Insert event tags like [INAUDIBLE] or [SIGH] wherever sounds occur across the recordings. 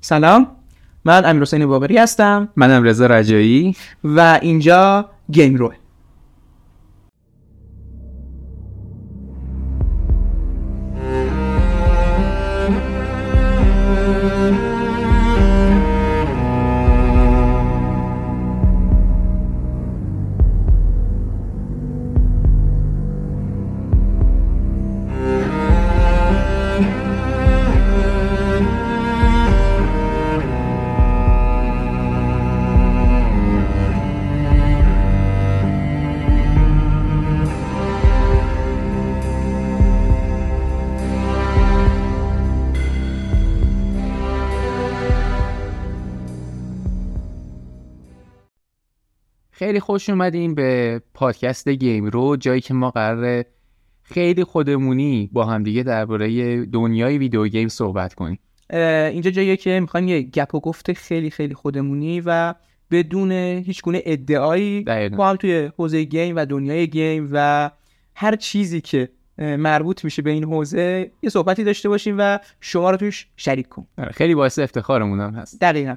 سلام. من امیر حسین بابری هستم. منم رضا رجایی. و اینجا گیم روه. خوش اومدیم به پادکست گیم رو جایی که ما قراره خیلی خودمونی با همدیگه درباره دنیای ویدیو گیم صحبت کنیم. اینجا جاییه که می‌خوایم یه گپ و گفت خیلی خیلی خودمونی و بدون هیچ گونه ادعایی با هم توی حوزه گیم و دنیای گیم و هر چیزی که مربوط میشه به این حوزه یه صحبتی داشته باشیم و شما رو توش شریک کنیم. آره، خیلی باعث افتخارمون هم هست. دقیقا.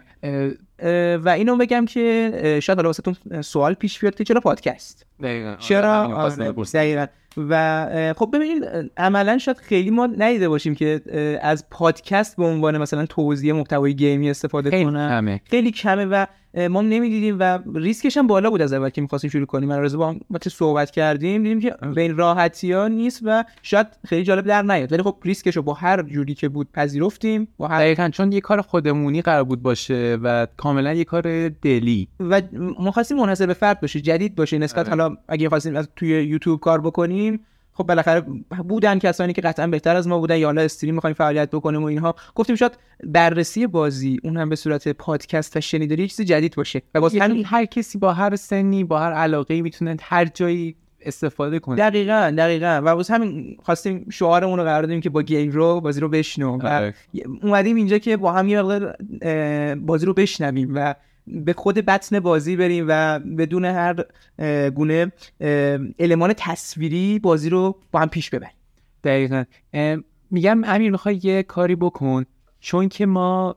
و اینو بگم که شاید حالا واسهتون سوال پیش بیاد که چرا پادکست؟ دقیقا چرا؟ آره، دقیقا. و خب ببینید عملا شاید خیلی ما ندیده باشیم که از پادکست به عنوان مثلا توضیح محتوای گیمی استفاده خیلی کنن. کمه. خیلی کمه و ما نمی‌دیدیم و ریسکش هم بالا بود از اول که می‌خواستیم شروع کنیم. من رضا با هم صحبت کردیم دیدیم که به این راحتی ها نیست و شاید خیلی جالب در نیاد. ولی خب ریسکش رو با هر جوری که بود پذیرفتیم با هر دقیقا چون یه کار خودمونی قرار بود باشه و کاملا یه کار دلی. و ما خواستیم منحصر به فرد باشه جدید باشه نسبت حالا اگه خواستیم از توی یوتیوب کار بکنیم خب بالاخره بودن کسانی که قطعا بهتر از ما بودن یا حالا استریم می‌خوایم فعالیت بکنیم و اینها. گفتیم شاید بررسی بازی اون هم به صورت پادکست و شنیداری یه چیز جدید باشه و باز همین هر کسی با هر سنی با هر علاقه می‌تونه هر جایی استفاده کنه. دقیقا دقیقا. و باز همین خواستیم شعارمون رو قرار دادیم که با گیم رو بازی رو بشنو و آره. اومدیم اینجا که با هم یه مقدار بازی رو بشنویم و به خود بطن بازی بریم و بدون هر گونه المان تصویری بازی رو با هم پیش ببریم. دقیقا. میگم امیر می‌خوای یه کاری بکن. چون که ما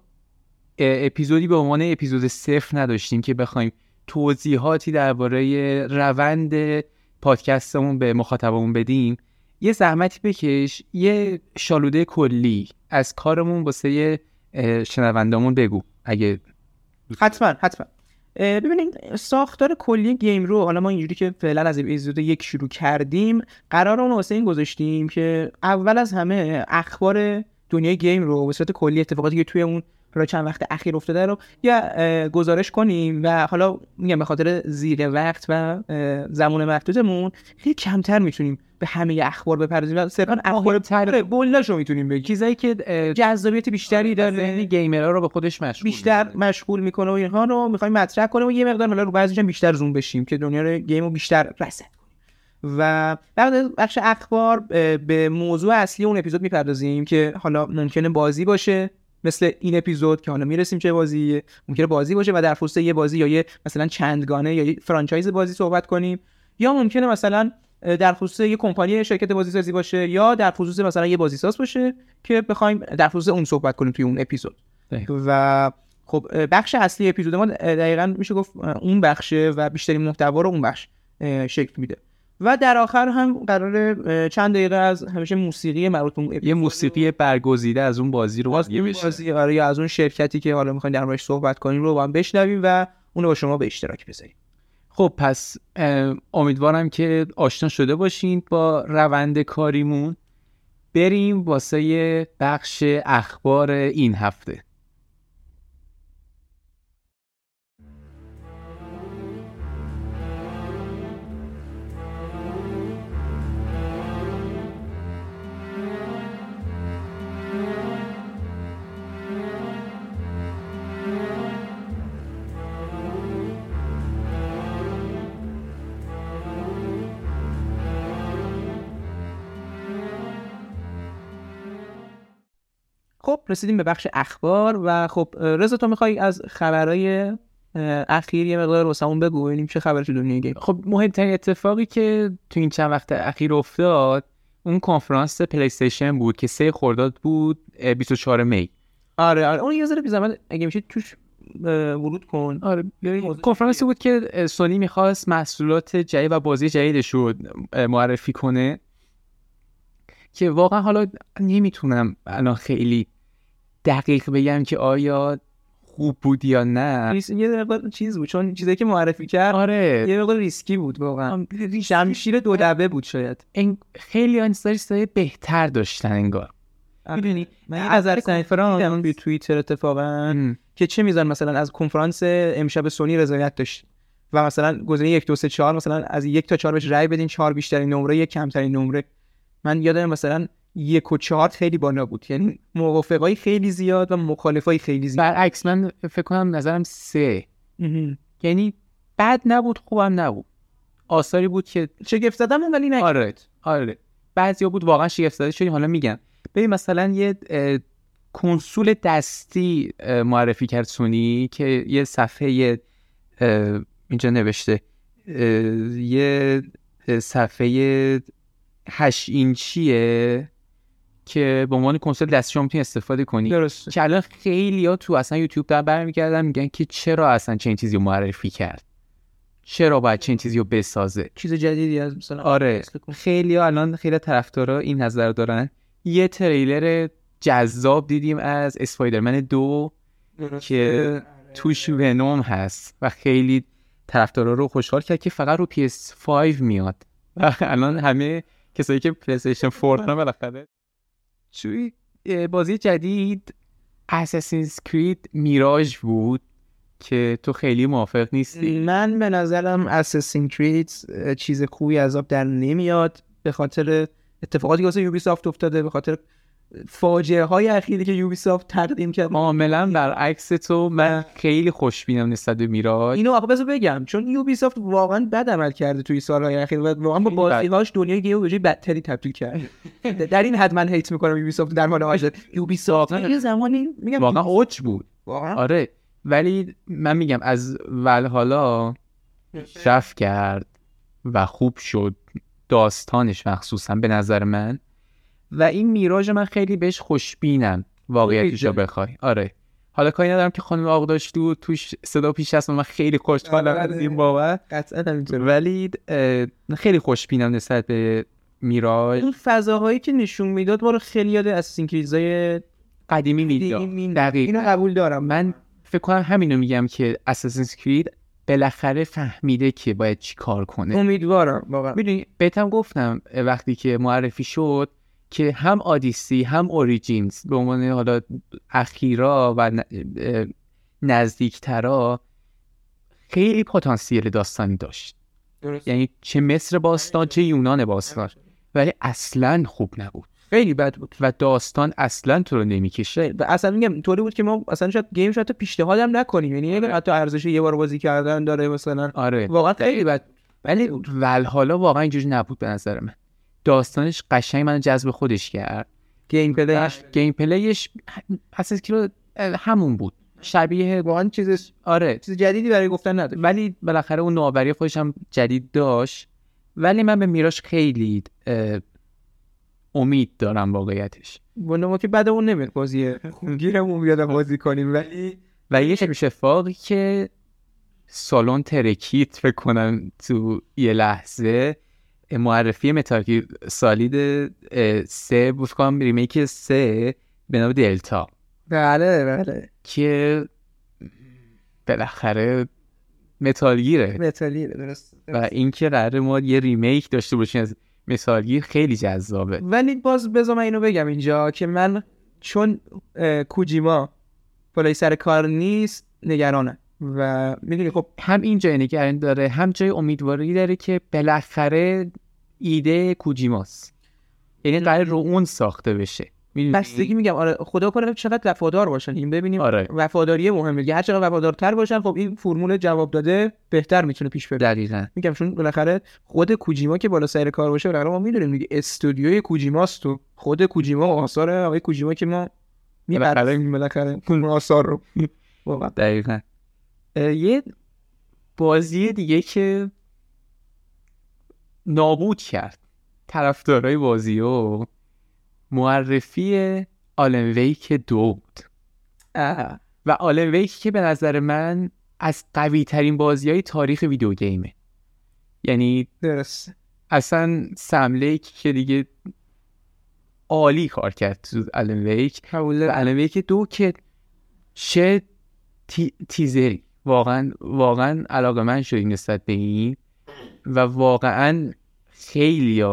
اپیزودی به عنوان اپیزود صفر نداشتیم که بخوایم توضیحاتی درباره روند پادکستمون به مخاطبمون بدیم یه زحمتی بکش یه شالوده کلی از کارمون واسه شنوندامون بگو. اگه حتما حتما. ببینید ساختار کلی گیم رو حالا ما اینجوری که فعلا از اپیزود یک شروع کردیم قرار اون واسه این گذاشتیم که اول از همه اخبار دنیای گیم رو به صورت کلی اتفاقاتی که توی اون حالا چند وقت اخیر افتاده رو یه اه، گزارش کنیم و حالا میگم به خاطر زیر وقت و زمان محدودمون خیلی کمتر می‌تونیم به همه اخبار بپردازیم و صرفا اخبار آره، بولاشو می‌تونیم بگیم. چیزایی که جذابیت بیشتری داره ذهن گیمرها رو به خودش مشغول بیشتر. مشغول می‌کنه و اینها رو می‌خوایم مطرح کنیم و یه مقدار حالا رو بعضیش بیشتر زوم بشیم که دنیا رو گیم رو بیشتر کنیم. و بعد از بخش اخبار به موضوع اصلی اون اپیزود می‌پردازیم که حالا ممکنه بازی باشه. مثل این اپیزود که حالا می‌رسیم چه بازی ممکنه بازی باشه و در خصوص یه بازی یا یه مثلا چندگانه یا یه فرانچایز بازی صحبت کنیم. یا ممکنه مثلا در خصوص یه کمپانی شرکت بازی سازی باشه یا در خصوص مثلا یه بازی ساز باشه که بخوایم در خصوص اون صحبت کنیم توی اون اپیزود. و خب بخش اصلی اپیزود ما دقیقا میشه گفت اون بخشه و بیشترین محتوا رو اون بخش شکل میده. و در آخر هم قرار چند دقیقه از همیشه موسیقی مربوط یه موسیقی برگزیده از اون بازی رو. باز دیگه اون. بازی آره یا از اون شرکتی که حالا می‌خواین در موردش صحبت کنیم رو با هم بشنویم و اون رو با شما به اشتراک بذاریم. خب پس امیدوارم که آشنا شده باشین با روند کاریمون. بریم واسه بخش اخبار این هفته. رسیدیم به بخش اخبار و خب رضا تو می‌خوای از خبرهای اخیر یه مقدار واسمون بگو ببینیم چه خبر تو دنیای گیم. خب مهمترین اتفاقی که تو این چند وقت اخیر افتاد اون کنفرانس پلی استیشن بود که سه خرداد بود اه، 24 می. آره آره. اون یه ذره بی زحمت اگه میشه توش ورود کن. آره کنفرانسی بود که سونی می‌خواست محصولات جدید و بازی جدیدش رو معرفی کنه که واقعا حالا نمی‌تونم الان خیلی دقیق بگم که آیا خوب بود یا نه؟ یه مقدار چیز بود چون چیزایی که معرفی کرد آره. یه مقدار ریسکی بود واقعا. شمشیر دو دبه بود شاید. این خیلی این چیزای بهتر داشتن انگار. می‌دونی؟ من از کنفرانس توی توییتر اتفاقا. که چه میزان مثلا از کنفرانس امشب سونی رضایت داشت. و مثلا گزینه یک دو سه چهار مثلا از یک تا چهار بهش رأی بدین چهار بیشترین نمره یک کمترین نمره. من یادم مثلا یک و چهار خیلی بالا بود. یعنی موافقای خیلی زیاد و مخالفای خیلی زیاد. برعکس من فکر کنم نظرم سه. یعنی بد نبود خوبم نبود. آثاری بود که شگفت زدم ولی نه. آره آره. بعضیا بود واقعا شگفت زده شدیم حالا میگم. ببین مثلا یه کنسول دستی معرفی کرد سونی که یه صفحه اینجا نوشته یه صفحه 8 اینچیه. که به عنوان کنسول دستی شما می‌تونی استفاده کنی. درست که الان خیلی ها تو اصلا یوتیوب در برمیگردن میگن که چرا اصلا چنین چیزی رو معرفی کرد؟ چرا باید چنین چیزی رو بسازه؟ چیز جدیدی از مثلا آره. خیلی ها الان خیلی طرفدارا این نظر دارن. یه تریلر جذاب دیدیم از اسپایدرمن دو که توش ونوم هست و خیلی طرفدارا رو خوشحال کرد که فقط رو PS5 میاد. و الان همه کسایی که پلیستیشن 4 دارن بالاخره توی بازی جدید Assassin's Creed میراژ بود که تو خیلی موافق نیستی؟ من به نظرم اساسین کرید چیز خوبی آب در نمیاد به خاطر اتفاقاتی که واسه یوبیسافت افتاده به خاطر فاجعه های اخیری که یوبیسافت تقدیم کرد کاملا برعکس تو من خیلی خوشبینم نسبت به میراژ اینو آقا بذار بگم چون یوبیسافت واقعا بد عمل کرده توی سالهای اخیر و واقعا با. بازیهاش دنیای گیم به جای بدتری تبدیل کرده [LAUGHS] در این حد من هیت می‌کنم یوبیسافت در مورد هاش یوبیسافت یه زمانی میگم واقعا اوج بود. واقعا. آره ولی من میگم از ولحالا شف کرد و خوب شد داستانش مخصوصا به نظر من. و این میراژ من خیلی بهش خوشبینم واقعیتش. بخوای. آره. حالا کاری ندارم که خانم آقداشلو توش صدا پیش هست من خیلی خوشحالم آره. از این بابت. قطعا ولی خیلی خوشبینم نسبت به میراژ. اون فضاهایی که نشون می‌داد ما رو خیلی یاد از سینکریزای قدیمی می‌داد دقیق اینو قبول دارم. من فکر کنم همینو میگم که اساسینز کرید بالاخره فهمیده که باید چی کار کنه. امیدوارم واقعا. می‌دونی بهتم گفتم وقتی که معرفی شد که هم آدیسی هم Origins به عنوان حالا اخیرا و نزدیکترا خیلی پتانسیل داستانی داشت. درست. یعنی چه مصر باستان چه یونان باستان. ولی اصلا خوب نبود. خیلی بد بود و داستان اصلا تو رو نمی‌کشه. و اصلا میگم طوری بود که ما اصلا شاید گیم شاید پیشنهاد هم نکنیم. یعنی اگر حتی ارزش یه بار بازی کردن داره مثلا. آره. واقعا خیلی بد. ولی ولحالا واقعا اینجوری نبود به نظر من. داستانش قشنگ من جذب خودش کرد. گیم پلیش گیم پلیش اساس که همون بود. شبیه واقعا چیز آره. چیز جدیدی برای گفتن نداره ولی بالاخره اون نوآوری خودش هم جدید داشت. ولی من به Mirage خیلی امید دارم واقعیتش. ولی ما که بدمون نمیاد بازی گیرمون بیاد بازی کنیم. ولی و یه اتفاقی که سالن ترکید فکر کنم تو یه لحظه معرفی Metal Gear Solid سه بود کنم remake سه به نام دلتا. بله بله. که بالاخره Metal Gear ه. Metal Gear ه درست و اینکه قرار ما یه remake داشته باشیم از Metal Gear خیلی جذابه. ولی باز بذار من اینو بگم اینجا که من چون کوجیما بالای سر کار نیست نگرانم. و می‌دونی خب هم این جای نگران داره هم جای امیدواری داره که بالاخره ایده کوجیماست یعنی قرار رو اون ساخته بشه؟ بستگی میگم آره خدا کنه چقدر وفادار باشن. این ببینیم آره. وفاداری مهمه. دیگه هر چقدر وفادارتر باشن خب این فرمول جواب داده بهتر می‌تونه پیش بره. دقیقا. میگم چون بالاخره خود کوجیما که بالا سر کار باشه بالاخره ما می‌دونیم دیگه استودیوی کوجیماست تو خود کوجیما آثار آقای کوجیما که ما می‌بریم بالاخره اون آثار رو. [LAUGHS] واقعا. دقیقا. یه بازی دیگه که نابود کرد. طرفدارای بازی و معرفی آلن ویک دو بود. اه. و آلن ویک که به نظر من از قوی ترین بازی های تاریخ ویدیو گیمه. یعنی درست اصلا سملیک که دیگه عالی کار کرد تو آلن ویک. آلن ویک دو که چه تی- تیزری. واقعا واقعا علاقه من شدیم نسبت به این و واقعا خیلی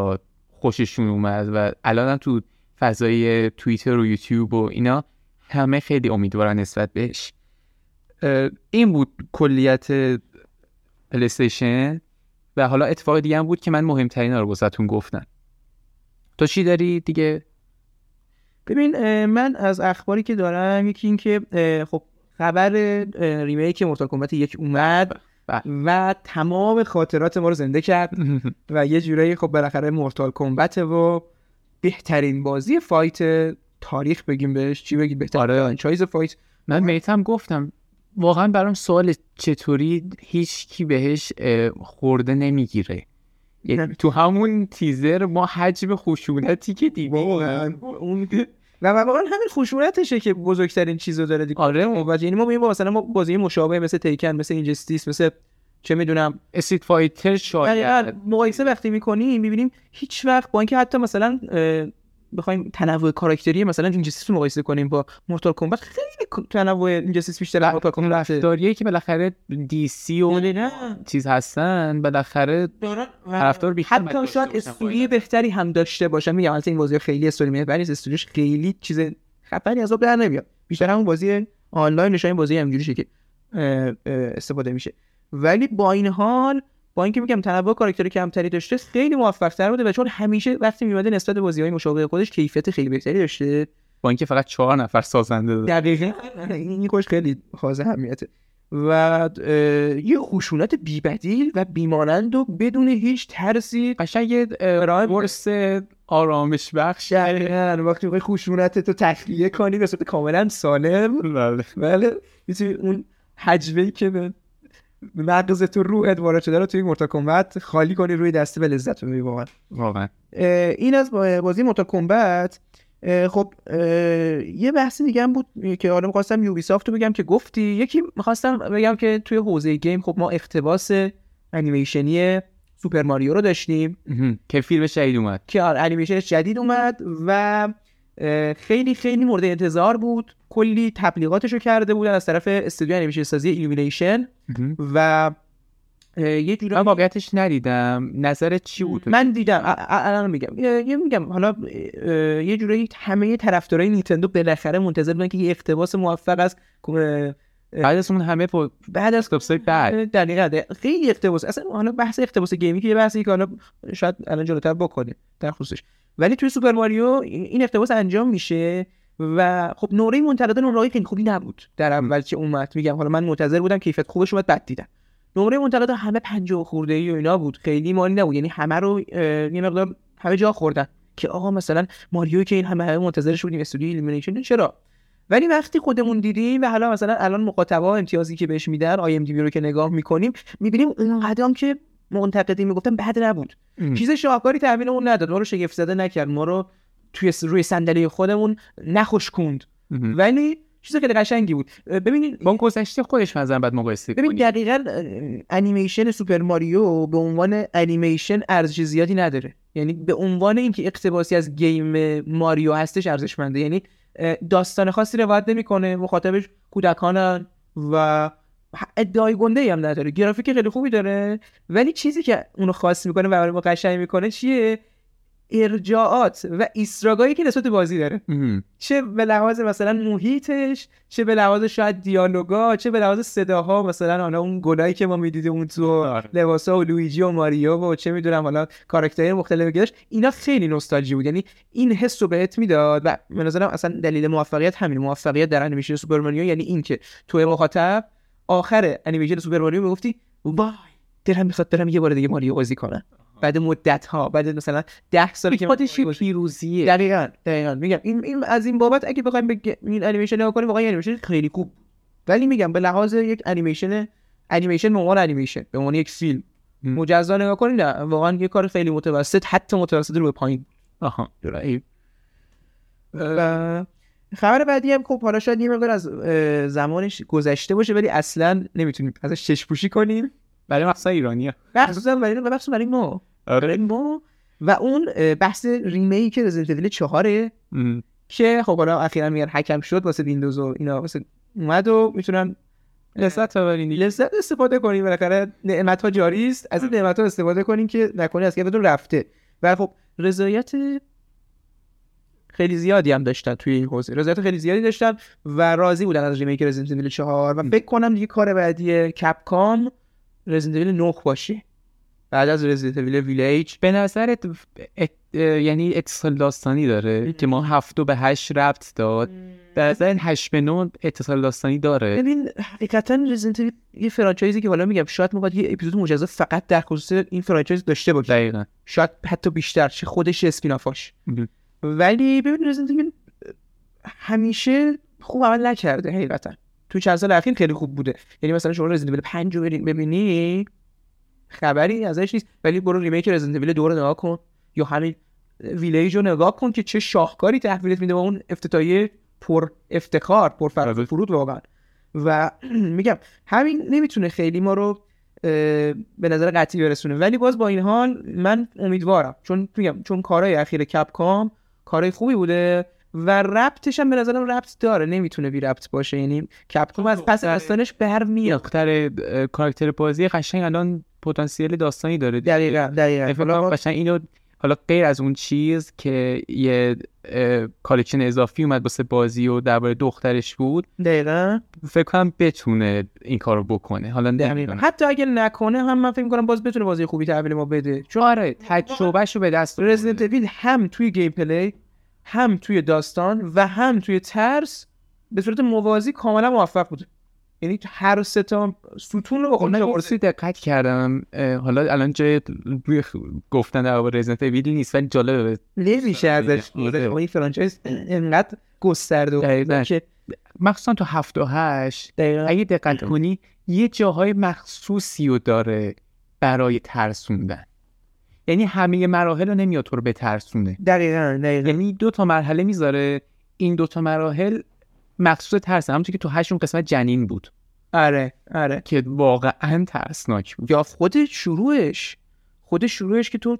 خوششون اومد و الان تو فضای توییتر و یوتیوب و اینا همه خیلی امیدوارن نسبت بهش. این بود کلیت پلیستیشن و حالا اتفاق دیگه هم بود که من مهمترین رو واسهتون گفتم. تو چی داری دیگه؟ ببین من از اخباری که دارم یکی این که خب خبر remake Mortal Kombat یک اومد بله. و تمام خاطرات ما رو زنده کرد [LAUGHS] و یه جورایی خب بالاخره Mortal Kombat و بهترین بازی fight تاریخ بگیم بهش. چی بگیم بهترین آره. franchise fight. من بهتم گفتم واقعا برام سوال چطوری هیچ کی بهش خورده نمی‌گیره. یعنی تو همون تیزر ما حجم خشونتی که دیدیم. اون و واقعا همین خشونتشه که بزرگترین چیزو داره دیگه. آره. و یعنی ما می‌بینیم مثلا ما بازی مشابه مثل Tekken مثل Injustice مثل چه می‌دونم. Street Fighter شاید. دقیقاً مقایسه وقتی می‌کنیم می‌بینیم هیچ وقت با اینکه حتی مثلا بخوایم تنوع کاراکتری مثلا Injustice رو مقایسه کنیم با Mortal Kombat خیلی تنوع Injustice بیشتر از Mortal Kombat رفته داریه که بالاخره دی سی و نه. چیز هستن بالاخره طرفدار بیشتر حتی شاید استوری. بهتری هم داشته باشم میگم البته این بازی خیلی استوری محوری نیست استوریش خیلی چیز خفنی از آب در نمیاد. بیشتر همون بازی آنلاین نشای بازی همینجوری که استفاده میشه. ولی با این حال با اینکه میگم تنوع کاراکتری کمتری داشته خیلی موفق تر بوده و چون همیشه وقتی میومده نسبت به بازی های مشابه خودش کیفیت خیلی بهتری داشته. با اینکه فقط چهار نفر سازنده داره. دقیقا. این خوش خیلی خاص اهمیته. و یه خشونت بیبدیل و بیمانند و بدون هیچ ترسی. قشنگ یه اه، قرص آرامش بخش. وقتی می‌خوای خشونت تو تخلیه کنی به صورت کاملا سالم. بله. بله. می‌تونی اون حجمه که به مغز تو روحت وارد شده رو توی مورتال کمبت خالی کنی روی دسته به لذت ببری واقعا. این از با- بازی مورتال کمبت. خب یه بحث دیگه هم بود که حالا می‌خواستم یوبی سافت رو بگم که گفتی. یکی می‌خواستم بگم که توی حوزه گیم خب ما اقتباس انیمیشنی سوپر ماریو رو داشتیم. که فیلمش جدید اومد. که آره انیمیشنش جدید اومد و خیلی خیلی مورد انتظار بود. کلی تبلیغاتش رو کرده بودن. از طرف استودیو انیمیشن سازی ایلومینیشن و یه جوری من واقعیتش ندیدم. نظرت چی بود؟ من دیدم. الان میگم. یه میگم. حالا یه جوری همه طرفدارای نینتندو بالاخره منتظر بودن که یه اقتباس موفق از بعد از اون همه بعد از اقتباسای بعد. دقیقا دقیقاً. خیلی اقتباس. اصلا حالا بحث اقتباس گیمی که یه بحثی که حالا شاید الان جلوتر بکنیم. در خصوصش. ولی توی سوپر ماریو این اقتباس انجام میشه و خب نوره منتقدان نوره خیلی خوبی نبود در اول که اومد. میگم حالا من منتظر بودم کیفیت خوبش اومد بعد دیدم. نمره منتقدان همه 50 خورده ای و اینا بود. خیلی مالی نبود. یعنی همه رو یه مقدار همه جا خوردن که آقا مثلا ماریو که این همه همه منتظرش بودیم استودیو Illumination چرا؟ ولی وقتی خودمون دیدیم و حالا مثلا الان مخاطبا امتیازی که بهش میدن IMDb رو که نگاه می‌کنیم می‌بینیم اون قدرم که منتقدین می‌گفتن بد نبود. چیز شاهکاری تحویلمون نداد. ما رو شگفت زده نکرد. ما رو توی روی صندلی خودمون نخشکوند مهم. ولی چیز خیلی قشنگی بود. ببینید با اون گذشته خودش مثلا بعد مقایسه ببین دقیقا انیمیشن سوپر ماریو به عنوان انیمیشن ارزش زیادی نداره. یعنی به عنوان اینکه اقتباسی از game ماریو هستش ارزشمنده. یعنی داستان خاصی روایت نمی‌کنه. مخاطبش کودکانن و ادعای گنده ای هم نداره. گرافیک خیلی خوبی داره. ولی چیزی که اونو خاص می‌کنه و برای ما قشنگ می‌کنه چیه؟ ارجاعات و Easter egg ایی که نسبت بازی داره. چه به لحاظ مثلا محیطش چه به لحاظ شاید دیالوگا چه به لحاظ صداها مثلا حالا اون گلایی که ما می‌دیدیم اون تو آره. لباسا و لویجی و ماریو و چه می‌دونم حالا کاراکترهای مختلف که داشت اینا خیلی نوستالژی بود. یعنی این حس رو بهت می‌داد و به نظرم اصلا دلیل موفقیت همین. موفقیت در انیمیشن سوپر ماریو یعنی این که تو مخاطب آخر انیمیشن سوپر ماریو می‌گفتی وای دلم می‌خواد برم یه بار دیگه ماریو بازی کنم. بعد مدت ها بعد مثلا 10 سال که خودش یه پیروزیه. دقیقا دقیقا. میگم این, این از این بابت اگه بخوایم به این انیمیشن نگاه کنیم واقعا این انیمیشن خیلی خوب. ولی میگم به لحاظ یک انیمیشن انیمیشن به عنوان انیمیشن به عنوان یک فیلم. مجزا نگاه کنیم نه واقعا یه کار خیلی متوسط حتی متوسط رو به پایین. آها. و خبر بعدی هم خب حالا شاید یه مقدار از زمانش گذشته باشه ولی اصلا نمی‌تونیم ازش چشم پوشی کنیم. برای مقصد ایرانی ها مخصوصا برای مخصوصا برای ما. برای ما. و اون بحث ریمیک رزیدنت ایول 4 که خب حالا اخیرا میگن حکم شد واسه ویندوز و اینا واسه اومد و می‌تونن لذت ببرین لذت استفاده کنیم. بالاخره نعمت ها جاری است از این نعمت ها استفاده کنیم که نکنه از یادتون رفته. و خب رضایت خیلی زیادی هم داشتن توی این حوزه. رضایت خیلی زیادی داشتن و راضی بودن از remake Resident Evil 4 و فکر کنم دیگه کار بعدی Capcom Resident Evil 9 باشه. بعد از Resident Evil Village به نظرت ات... یعنی اتصال داستانی داره که ما هفت و به هشت ربط داد. به نظر هشت به نه اتصال داستانی داره؟ ببین حقیقتا رزیدنت یه franchise ی که حالا میگم شاید ما باید یه اپیزود مجزا فقط در خصوص این franchise داشته باشیم. دقیقا. شاید حتی بیشتر چه خودش spin-off اش. ولی ببین رزیدنت همیشه خوب عمل نکرده حقیقتا. تو چند سال اخیر خیلی خوب بوده. یعنی مثلا شما Resident Evil 5 رو ببینی خبری ازش نیست. ولی برو remake Resident Evil 2 رو نگاه کن. یا همین ویلیج رو نگاه کن که چه شاهکاری تحویلت میده با اون افتتاحیه پر افتخار پر و فرود واقعا. و [CLEARS THROAT] میگم همین نمی‌تونه خیلی ما رو به نظر قطعی برسونه. ولی باز با این حال من امیدوارم. چون میگم چون کارهای اخیر کپکام کارهای خوبی بوده و ربطش هم به نظرم ربط داره نمی‌تونه بی ربط باشه. یعنی کپکام از پس داستانش برمیاد دختر اه، کاراکتر بازی قشنگ الان پتانسیل داستانی داره دقیقا دقیقا. کنم قشنگ اینو حالا غیر از اون چیز که یه collection اضافی اومد واسه بازی و درباره دخترش بود دقیقا. فکر کنم بتونه این کارو بکنه. حالا دقیقا. حتی اگه نکنه هم من فکر می‌کنم باز بتونه بازی خوبی تحویل ما بده. چون آره تجربهشو به دست رزیدنت هم توی gameplay هم توی داستان و هم توی ترس به صورت موازی کاملا موفق بوده یعنی هر سه تا ستون رو من آورده. اصلا دقت کردم حالا الان جای روی گفتن در مورد رزیدنت ایویل نیست ولی جالبه نمیشه ازش آره. این فرانچایز انقدر گسترده. که مخصوصا تو هفت و هشت دقیقا اگه دقت کنی یه جاهای مخصوصی رو داره برای ترسوندن یعنی همه مراحل رو نمیاد تو رو بترسونه. دقیقا دقیقا. یعنی دو تا مرحله می‌ذاره. این دو تا مراحل مخصوص ترس همونطور که تو هشتم قسمت جنین بود. آره آره. که واقعا ترسناک بود. یا خود شروعش خود شروعش که تو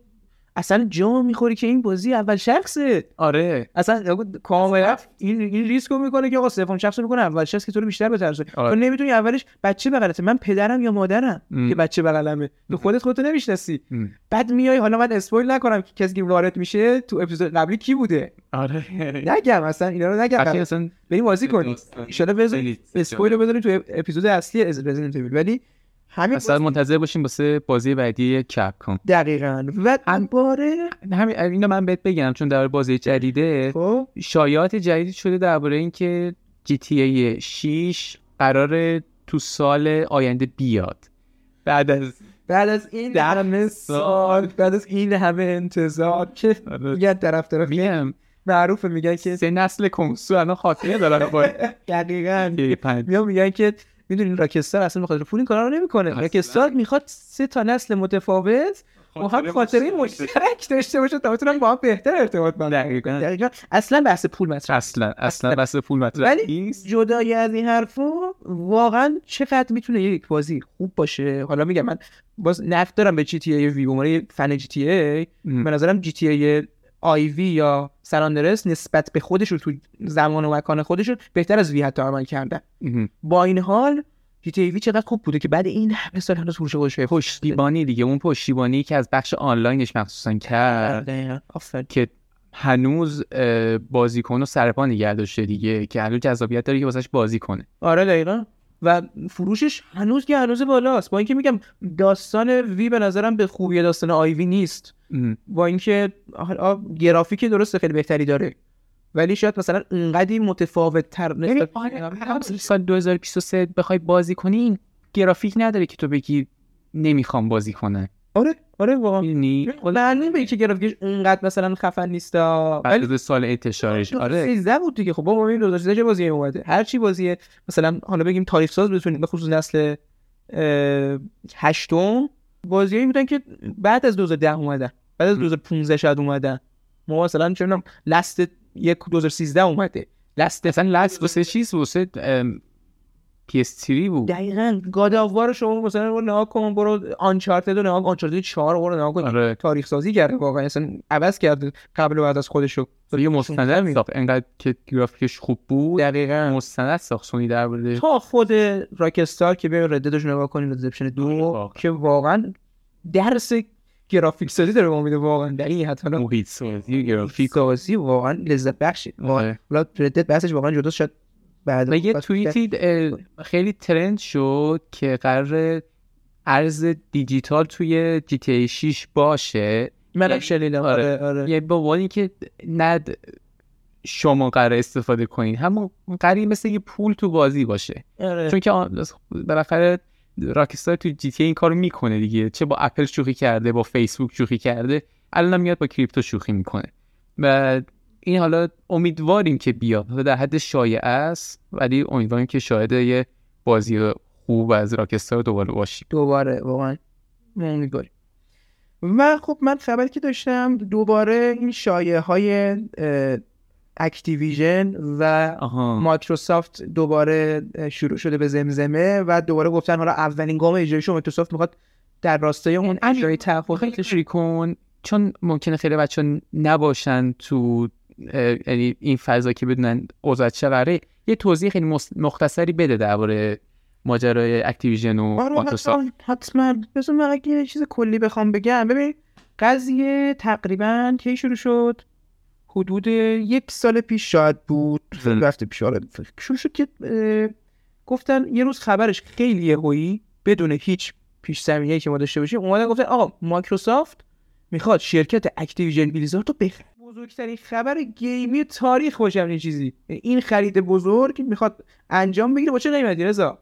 اصلا جا می‌خوری که این بازی اول شخصه آره. اصلا کاملا این این ریسک رو می‌کنه که آقا سوم شخص می‌کنه اول شخص که تو رو بیشتر بترسه آره. تو نمی‌تونی اولش بچه بغلته. من پدرم یا مادرم ام. که بچه بغلمه. تو خودت خودتو نمی‌شناسی. بعد میای حالا من اسپویل نکنم که کسی که وارد میشه تو اپیزود قبلی کی بوده؟ آره. نگم اصلا اینا رو نگم. اصلا بریم بازی کنیم. ان بذاریم خیلی اسپویل رو بذاریم تو اپیزود اصلی از رزیدنت ولی همین اصلا منتظر باشیم واسه بازی بعدی کپکام. دقیقاً. و دوباره همین اینو من بهت بگم چون در بازی جدیده. خب. شایعات جدید شده درباره اینکه جی تی ای 6 قرار تو سال آینده بیاد. بعد از بعد از این همه سال. بعد از این همه انتظار که آره. میگن طرف طرف میگم. معروفه میگن که سه نسل کنسو الان خاطره دارن با [LAUGHS] دقیقاً. میگن که می‌دونین راکستار اصلا بخاطر پول این کارا رو نمی‌کنه. اصلا. راکستار می‌خواد سه تا نسل متفاوت و هم خاطره مشترک داشته باشه تا بتونن با هم بهتر ارتباط برقرار دقیقاً. دقیقاً. اصلا بحث پول مطرح اصلا اصلا. بس پول مطرح ولی نیست. جدای از این حرفا واقعا چقدر می‌تونه یک بازی خوب باشه؟ حالا میگم من باز نفت دارم به جی تی ای وی یه فن جی تی ای. به نظرم جی تی ای آی وی یا سراندرس نسبت به خودشون تو زمان و مکان خودشون بهتر از وی حتی عمل کردن. با این حال جی تی وی چقدر خوب بوده که بعد این همه سال هنوز فروش خودش پشتیبانی دیگه اون پشتیبانی که از بخش آنلاینش مخصوصا کرد. آفرین. که هنوز بازیکن رو سرپا نگه داشته دیگه که هنوز جذابیت داره که واسش بازی کنه آره دقیقا و فروشش هنوز که هنوز بالاست با اینکه میگم داستان وی به نظرم به خوبی داستان آی وی نیست. با اینکه حالا گرافیک درسته خیلی بهتری داره ولی شاید مثلا اونقدی متفاوت تر ببین، آره، سال 2023 بخوای بازی کنی این گرافیک نداره که تو بگی نمی‌خوام بازی کنم. آره آره واقعا. معلومه به اینکه گرافیکش اونقدر مثلا خفن نیست ولی از سال انتشارش آره 13 بود دیگه. خب بابا این 2013 چه بازی اومده؟ هر چی بازیه. مثلا حالا بگیم تاریخ ساز بتونیم به خصوص نسل هشتم. بازیایی بودن که بعد از 2010 اومدن. بعد از 2015 شاید اومدن ما مثلا چه می‌دونم لست یک 2013 اومده. لست مثلا لست واسه چیز؟ واسه PS3 بود. دقیقاً. گاد آف شما مثلا رو نگاه کن برو آنچارتد رو نگاه آنچارتد 4 برو نگاه کن. آره. تاریخ سازی کرده واقعا. اصلا عوض کرده. قبل و بعد از خودشو یه مستند ساخت. انقدر که گرافیکش خوب بود دقیقاً. مستند ساخت. سونی در مورد تا خود راکستار که به رددش نگاه کنین ردپشن دو واقعا. که واقعا درس گرافیک سازی داره میده واقعا. دقیقاً حتی محیط سازی گرافیک سازی واقعا لذت بخشه واقعا آره. حالا ردت بحثش واقعا جداست شاید بعد و یه توییتی خیلی ترند شد که قرار ارز دیجیتال توی جی تی 6 باشه. منم شنیدم. آره. آره یه با عنوان که نه شما قرار استفاده کنین همون قرار مثل یه پول تو بازی باشه. آره. چون که بالاخره راکستار تو جی تی این کارو می‌کنه دیگه. چه با اپل شوخی کرده با فیسبوک شوخی کرده الان میاد با کریپتو شوخی می‌کنه. و این حالا امیدواریم که بیاد. در حد شایع است ولی امیدواریم که شاهد یه بازی خوب از راکستار دوباره باشیم. دوباره واقعا امیدواریم. و خب من خبری که داشتم دوباره این شایعه های Activision و مایکروسافت دوباره شروع شده به زمزمه و دوباره گفتن حالا اولین گام اجرایش رو مایکروسافت می‌خواد در راستای اون اجرای تشریح کن؟ چون ممکنه خیلی بچه نباشن تو یعنی این فضا که بدونن اوضاع چه یه توضیح خیلی مختصری بده درباره ماجرای Activision و آره مایکروسافت. حتما. بذار من اگه یه چیز کلی بخوام بگم. ببین قضیه تقریبا کی شروع شد؟ حدود یک سال پیش شاید بود. وقت پیش. آره شروع شد که گفتن یه روز خبرش خیلی یهویی بدون هیچ پیش زمینه‌ای که ما داشته باشیم اومدن گفتن آقا مایکروسافت می‌خواد شرکت Activision Blizzard رو بخره. بزرگترین خبر game ی تاریخ باشه این چیزی. این خرید بزرگ می‌خواد انجام بگیره. با چه قیمتی رضا؟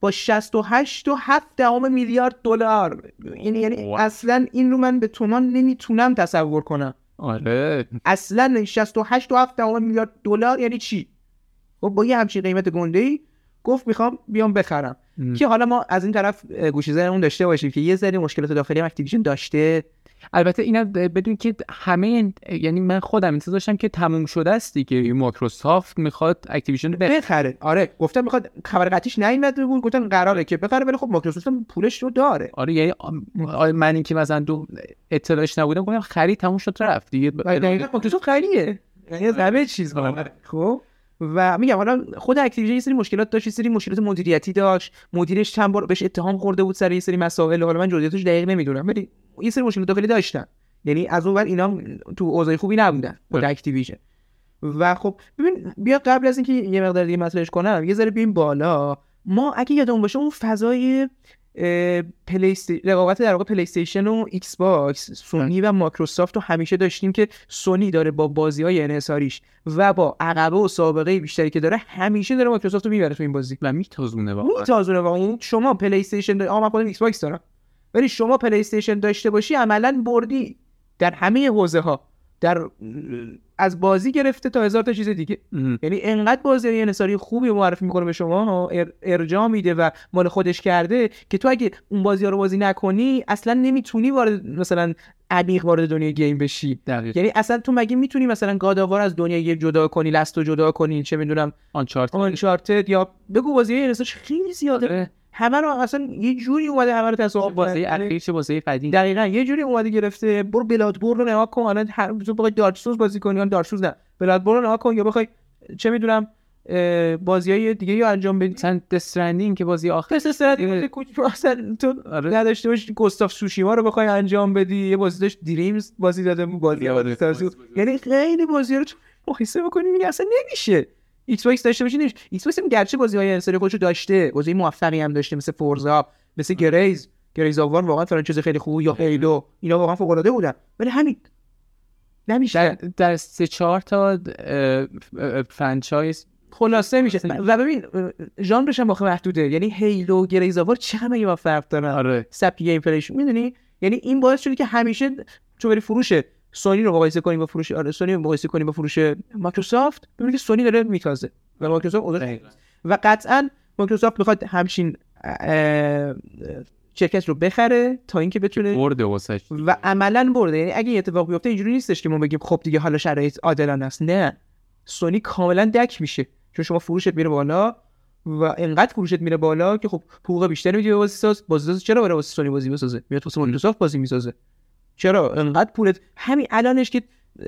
با 68 و 7 دهم میلیارد دلار. یعنی یعنی. اصلا این رو من به تومان نمی‌تونم تصور کنم. آره. اصلا 68 و 7 دهم میلیارد دلار یعنی چی؟ خب با یه همچین قیمت گنده ای گفت می‌خوام بیام بخرم. م. که حالا ما از این طرف اه، گوشه ذهنمون داشته باشیم که یه ذره مشکلات داخلی هم Activision داشته. البته اینا بدون که همه این- یعنی من خودم انتظار داشتم که تموم شده است دیگه. مایکروسافت می‌خواد Activision رو بخره. آره گفتم می‌خواد خبر قطعیش نیومده بود. گفتن قراره که بخره ولی خب مایکروسافت پولش رو داره. آره یعنی من اینکه مثلا دو اطلاعش نبودم گفتم خرید تموم شد رفت. دیگه ب- دقیقا مایکروسافت خیلیه یعنی همه چیز آره. خب؟ و میگم حالا خود Activision یه سری مشکلات داشت یه سری مشکلات مدیریتی داشت. مدیرش چند بار بهش اتهام خورده بود سر یه سری مسائل. حالا من جزئیاتش دقیق نمی‌دونم ولی یه سری مشکلات داخلی داشتن. یعنی از اون ور اینا تو اوضاع خوبی نبودن خود بله. Activision. و خب ببین بیا قبل از اینکه یه مقدار دیگه مطرحش کنم یه ذره بیایم بالا. ما اگه یادمون باشه اون فضای اه، پلی استی- رقابت در واقع پلی استیشن و ایکس باکس سونی و مایکروسافت رو همیشه داشتیم که سونی داره با بازی های انحصاریش و با عقبه و سابقه بیشتری که داره همیشه داره مایکروسافت رو می‌بره تو این بازی. و میتازونه واقعا. میتازونه واقعا. یعنی شما پلی استیشن داری آقا من خودم ایکس باکس دارم. ولی شما پلی استیشن داشته باشی عملا بردی در همه حوزه ها در از بازی گرفته تا هزار تا چیز دیگه. یعنی انقدر بازی های انحصاری خوبی معرفی می‌کنه به شما ار- ارجاع میده و مال خودش کرده که تو اگه اون بازی ها رو بازی نکنی اصلا نمی‌تونی وارد مثلا عمیق وارد دنیای game بشی. دقیق. یعنی اصلا تو مگه می‌تونی مثلا God of War از دنیای game جدا کنی Last و جدا کنی چه می‌دونم Unchart- Uncharted یا بگو بازی های انحصاریش خیلی زیاده. همه رو اصلا یه جوری اومده همه رو تصاحب بازی. اخیر چه بازی قدیم. دقیقا یه جوری اومده گرفته برو Bloodborne رو نگاه کن الان هر تو بخوای Dark Souls بازی کنی یا Dark Souls نه. Bloodborne رو نگاه کن یا بخوای چه می‌دونم بازی های دیگه رو انجام بدی. مثلا Death Stranding که بازی آخر سرعت اصلا تو آره. نداشته باشی. Ghost of Tsushima رو بخوای انجام بدی. یه بازی داشت Dreams بازی داده بود بازی. بازی یعنی خیلی بازی رو تو مقایسه بکنی میگه اصلا نمیشه. ایکس باکس داشته باشی نمیشه. ایکس باکس هم گرچه بازی های انحصاری خودشو داشته بازی موفقی هم داشته مثل Forza مثل Gears. Gears of War واقعا franchise خیلی خوب یا Halo اینا واقعا فوق العاده بودن. ولی همین. در, نمیشه. در سه چهار تا franchise خلاصه میشه. و ببین ژانرش هم واقعا محدوده. یعنی Halo Gears of War چقدر مگه با فرق دارن. آره. سبک gameplay ش می‌دونی؟ یعنی این باعث شده که همیشه تو بری فروش سونی رو مقایسه کنیم با فروش آره سونی رو مقایسه کنیم با فروش مایکروسافت ببینید که سونی داره میتازه و مایکروسافت اوضاعش و قطعا مایکروسافت می‌خواد همچین شرکت رو بخره تا اینکه بتونه برده واسش و عملا برده. یعنی اگه اتفاق بیفته اینجوری نیستش که ما بگیم خب دیگه حالا شرایط عادلانه است. نه. سونی کاملا دک میشه. چون شما فروشت میره بالا و انقدر فروشت میره بالا که خب حقوق بیشتری میدی به بازی ساز. بازی ساز چرا برای واسه سونی بازی بسازه میاد واسه مایکروسافت بازی می‌سازه. چرا انقدر پولت همین الانش که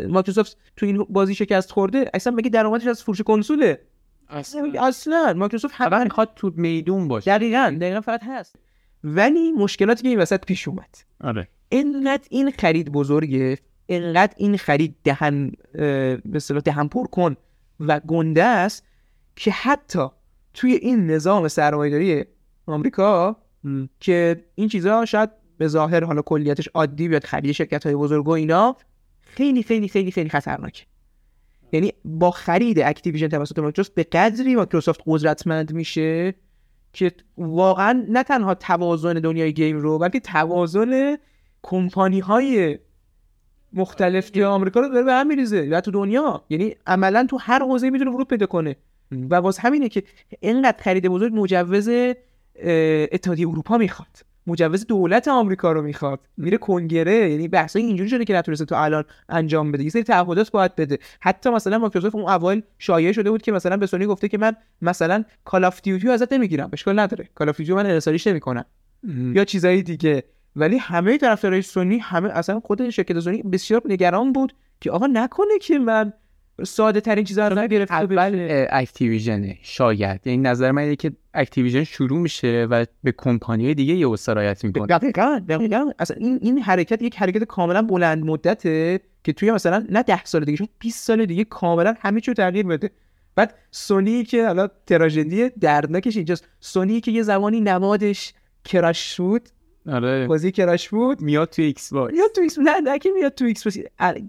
مایکروسافت تو این بازی شکست خورده اصلا مگه درآمدش از فروش کنسوله؟ اصلا. اصلا مایکروسافت فقط می‌خواد تو میدون باشه. دقیقاً دقیقاً فقط هست. ولی مشکلاتی که این وسط پیش اومد. آره. اینقدر این خرید بزرگه اینقدر این خرید دهن به اصطلاح دهن پر کن و گنده است که حتی توی این نظام سرمایه‌داری آمریکا که این چیزها شاید به ظاهر حالا کلیتش عادی بیاد خرید شرکت های بزرگ و اینا خیلی خیلی خیلی خیلی خطرناکه. یعنی با خرید اکتیویژن توسط مایکروسافت به قدری مایکروسافت قدرتمند میشه که واقعا نه تنها توازن دنیای game رو بلکه توازن کمپانی های مختلف که آمریکا رو داره به هم میریزه و تو دنیا. یعنی عملا تو هر حوزه می‌تونه ورود پیدا کنه. و واسه همینه که اینقدر خرید بزرگ مجوز اتحادیه اروپا می‌خواد. مجوز دولت آمریکا رو می‌خواد. میره کنگره یعنی بحثای اینجوری شده که نتونسته تو الان انجام بده. یه سری تعهدات باید بده. حتی مثلا مایکروسافت اون اوایل شایعه شده بود که مثلا به سونی گفته که من مثلا Call of Duty ازت نمی‌گیرم. اشکال نداره. Call of Duty من انحصاریش نمی‌کنم. یا چیزایی دیگه. ولی همه طرفدارای سونی همه اصلا خود شرکت سونی بسیار نگران بود که آقا نکنه که من ساده ترین چیزا رو نگرفته اول بشه. Activision ه شاید. یعنی نظر من اینه که Activision شروع میشه و به کمپانی دیگه یه سرایت می‌کنه. دقیقا دقیقا. اصلا این این حرکت یک حرکت کاملا بلند مدته که توی مثلا نه ده سال دیگه چون 20 سال دیگه کاملا همه چیو تغییر بده. بعد سونی که حالا تراژدی دردناکش اینجاست. سونی که یه زمانی نمادش Crash بود آره. بازی Crash بود؟ میاد تو ایکس باکس. میاد تو ایکس نه نه که میاد تو ایکس باکس.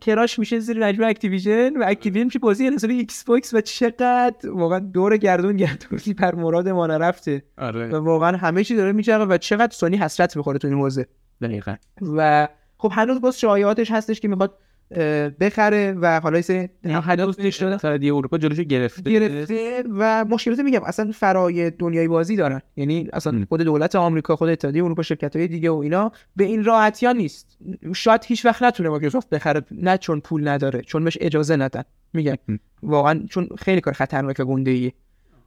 Crash میشه زیر مجموعه Activision و Activision میشه بازی انحصاری ایکس باکس و چقدر واقعا دور گردون گردونی پر مراد ما نرفته و آره واقعا همه چی داره میچرخه و چقدر سونی حسرت می‌خوره تو این حوزه. دقیقاً. و خب هنوز باز شایعاتش هستش که می‌خواد بخره و حالا سری هنوز اتحادیه اروپا جلوشو گرفته. گرفته. و مشکلات میگم اصلا فرای دنیای بازی دارن. یعنی اصلا. خود دولت آمریکا خود اتحادیه اروپا شرکت های دیگه و اینا به این راحتی ها نیست. شاید هیچ وقت نتونه مایکروسافت بخره نه چون پول نداره چون بهش اجازه ندن. میگم. م. واقعا چون خیلی کار خطرناک و گنده ایه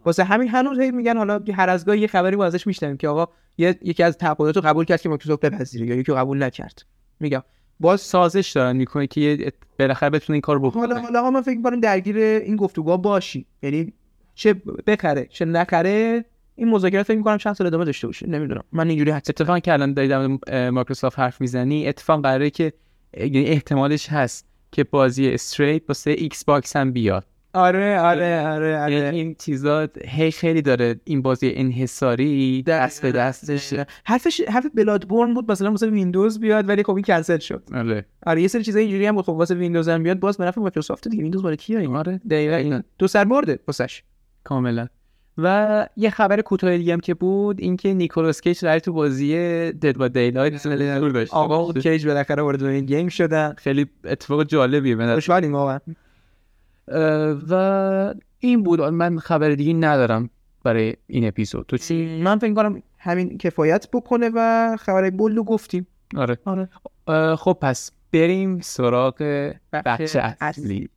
واسه همین هنوز هی میگن حالا هر از گاهی یه خبری ما ازش میشنویم که آقا یه یکی از تعهدات رو قبول کرد که مایکروسافت بپذیره یا یکی قبول نکرد. میگم. باز سازش دارن می‌کنه که بالاخره بتونه این کار بکنه حالا حالا من فکر می‌کنم درگیر این گفتگوها باشی یعنی چه بخره چه نخره این مذاکرات فکر می‌کنم چند سال ادامه داشته باشه نمی‌دونم. من اینجوری حدس اتفاقا که الان داری در مایکروسافت حرف می‌زنی اتفاق قراره که یعنی احتمالش هست که بازی Stray واسه ایکس باکس هم بیاد. آره آره آره آره. این چیزا هی خیلی داره این بازی انحصاری دست به دستش. حرفش حرف Bloodborne بود مثلا واسه ویندوز بیاد ولی خب این کنسل شد. آره. آره یه سری چیزای اینجوری هم بود. خب واسه ویندوز هم بیاد باز به نفع مایکروسافت دیگه. ویندوز برای کیه این؟ آره. دقیقاً این. دو سر برده واسش. کاملا. و یه خبر کوتاه دیگه هم که بود اینکه نیکولاس کیج قرار تو بازی Dead by Daylight آقا کیج بالاخره وارد این game شدن. خیلی اتفاق جالبیه به نظر واقعا. و این بود. من خبر دیگه ندارم برای این اپیزود. تو چی؟ من فکر کنم همین کفایت بکنه و خبرای بولو گفتیم. آره. آره. خب پس بریم سراغ بخش بخش اصلی.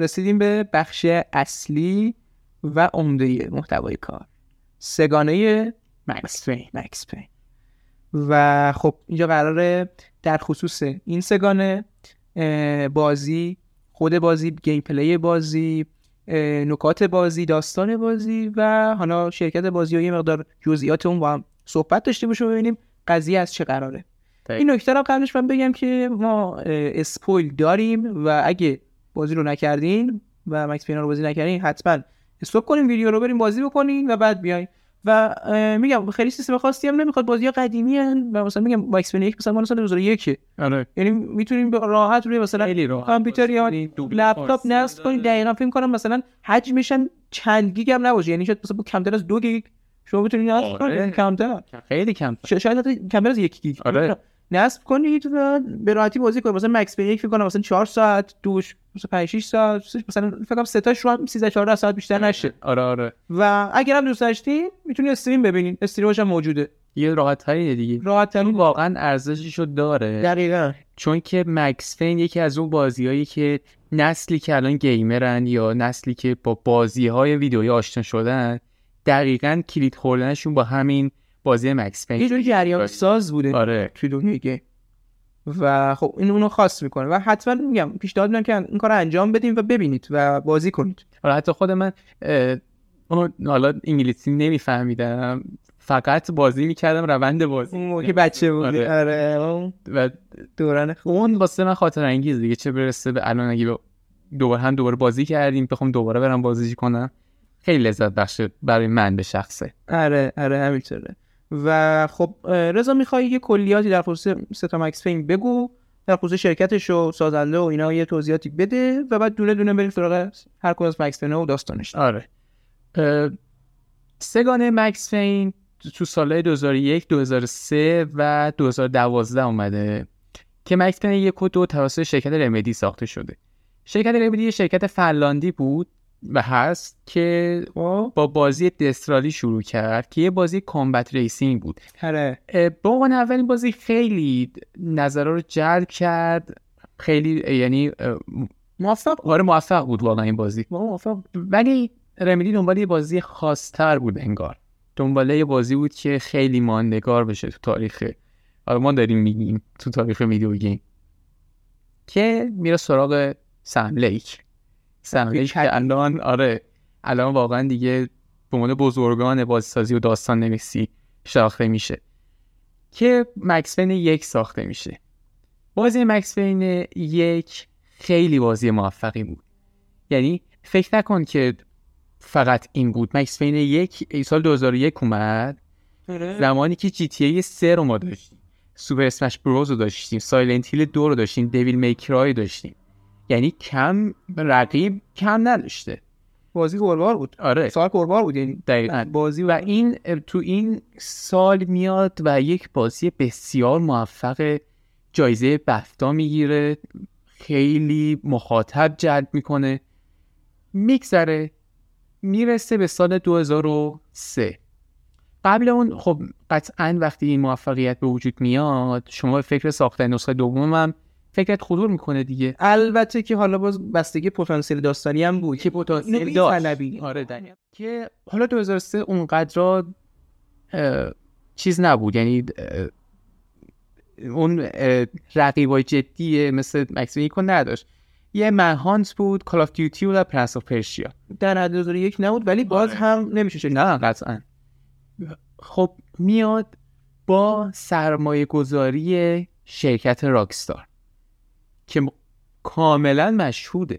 رسیدیم به بخش اصلی و عمده محتوای کار. سه‌گانه Max Payne Max Payne و خب اینجا قراره در خصوص این سه‌گانه بازی خود بازی gameplay بازی نکات بازی داستان بازی و حالا شرکت بازی و یه مقدار جزئیات اون با هم صحبت داشته باشیم ببینیم قضیه از چه قراره. این نکته رو قبلش من بگم که ما spoil داریم و اگه بازی رو نکردین و Max Payne ا رو بازی نکردین حتما. stop کنین ویدیو رو بریم بازی بکنین و بعد بیاین. و میگم خیلی سیستم خاصی هم نمی‌خواد بازی ها قدیمی هن و مثلا میگم Max Payne یک مثلا مال سال 2001 آره. یعنی می‌تونیم به راحت روی مثلا خیلی راحت کامپیوتر یا لپتاپ نصب. کنید دقیقا فکر کنم مثلا حجمش چند گیگ هم نباشه. یعنی شاید مثلا کمتر از دو گیگ شما بتونید نصب آره. کنید یعنی کمتر. خیلی کم شاید حتی کمتر از یک گیگ. آره. نصب کنید و به راحتی بازی کنید مثلا مکس پین یک فکر کنم مثلا 4 ساعت دوش مثلا 5 6 ساعت مثلا فکر کنم سه تاش رو هم 13 14 ساعت بیشتر نشه. آره آره. و اگر هم دوست داشتین می‌تونید استریم ببینید استریمش هم موجوده. یه راحت ترینه دیگه. راحت ترین واقعا ارزششو داره. دقیقاً. چون که مکس فین یکی از اون بازیهایی که نسلی که الان گیمرن یا نسلی که با بازی های ویدیویی آشنا شدن دقیقا کلید خوردنشون با همین بازی مکس فین یه جوری جریان ساز بوده آره. توی دنیای گیم و خب این اونو خاص می‌کنه. و حتما میگم پیشنهاد میدم که این کار رو انجام بدیم و ببینید و بازی کنید. حالا حتی خود من اه، اون حالا انگلیسی نمیفهمیدم. فقط بازی می‌کردم روند بازی که بچه بودی. آره. آره. و دوران خوب. اون واسه من خاطر انگیز دیگه. چه برسه به الان اگه دوباره هم دوباره بازی کردیم بخوام دوباره برم بازی کنم. خیلی لذت بخشه برای من به شخصه. آره. آره. همینطوره. و خب رضا می‌خوای یه کلیاتی در خصوص ستا مکس فین بگو در خصوص شرکتش و سازنده و اینا یه توضیحاتی بده و بعد دونه دونه بریم سراغ هر کدوم از مکس فین و داستانش. آره. سگانه مکس فین تو سالهای 2001 2003 و 2012 اومده که مکس فین یک و دو توسط شرکت رمدی ساخته شده. شرکت Remedy شرکت فنلاندی بود هست که خب. با بازی Death Rally شروع کرد که یه بازی combat racing بود. آره. اه، به عنوان اولین بازی خیلی نظرها رو جلب کرد. خیلی یعنی موفق آره موفق بود واقعا این بازی. موفق ولی Remedy دنبال یه بازی خاصتر بود انگار. دنبال یه بازی بود که خیلی ماندگار بشه تو تاریخ. حالا ما داریم میگیم تو تاریخ video game. که میره سراغ Sam Lake. Lake که الان آره. الان واقعا دیگه به عنوان بزرگان بازیسازی و داستان نویسی شناخته میشه. که Max Payne یک ساخته میشه. بازی Max Payne یک خیلی بازی موفقی بود. یعنی فکر نکن که فقط این بود. Max Payne یک سال 2001 اومد. زمانی که GTA 3 رو ما داشتیم. Super Smash Bros رو داشتیم. Silent Hill 2 رو داشتیم. Devil May Cry داشتیم. یعنی کم رقیب کم نداشته. بازی پربار بود. آره. سال پربار بود یعنی دقیقا. بازی و این تو این سال میاد و یک بازی بسیار موفق جایزه BAFTA می‌گیره. خیلی مخاطب جلب می‌کنه. میگذره. می‌رسه به سال 2003 قبل اون خب قطعا وقتی این موفقیت به وجود میاد شما به فکر ساختن نسخه دوم هم فکرت خطور می‌کنه دیگه. البته که حالا باز بستگی پتانسیل داستانی هم بود که پتانسیل داشت. آره دقیقاً. که حالا 2003 اونقدر اه، چیز نبود. یعنی اه، اون اه، رقیبای جدی مثل مکسیم یکو نداشت. یه Manhunt بود Call of Duty و Prince of Persia در حد 2001 نبود ولی باز آره. هم نمیشه نه قطعا. خب میاد با سرمایه گذاری شرکت راکستار که کاملا مشهوده.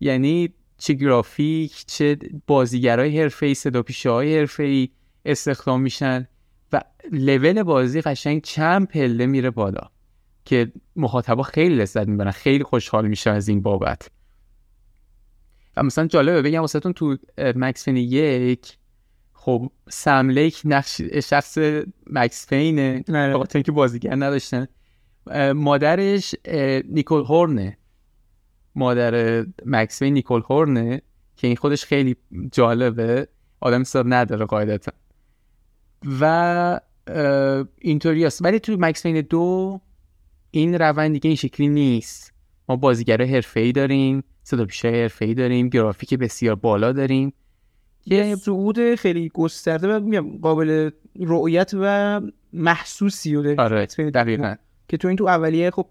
یعنی چه گرافیک چه بازیگرای حرفه‌ای صدا های حرفه‌ای استخدام میشن و لول بازی قشنگ چند پله میره بالا که مخاطبا خیلی لذت می‌برن خیلی خوشحال میشن از این بابت. و مثلا جالبه بگم واسهتون تو مکس فین یک خب سم لیک نقش شخص مکس فینه آره. اینکه بازیگر نداشتن. مادرش نیکول هورنه. مادر مکس فین نیکول هورنه که این خودش خیلی جالبه. آدم حساب نداره قاعدتا. و اینطوری است. ولی توی مکس فین دو این روند دیگه این شکلی نیست. ما بازیگرای حرفه‌ای داریم صدا پیشای حرفه‌ای داریم گرافیک بسیار بالا داریم. یه صعود خیلی گسترده و قابل رؤیت و محسوسی رو داره آره دقیقا. که تو این تو اولیه خب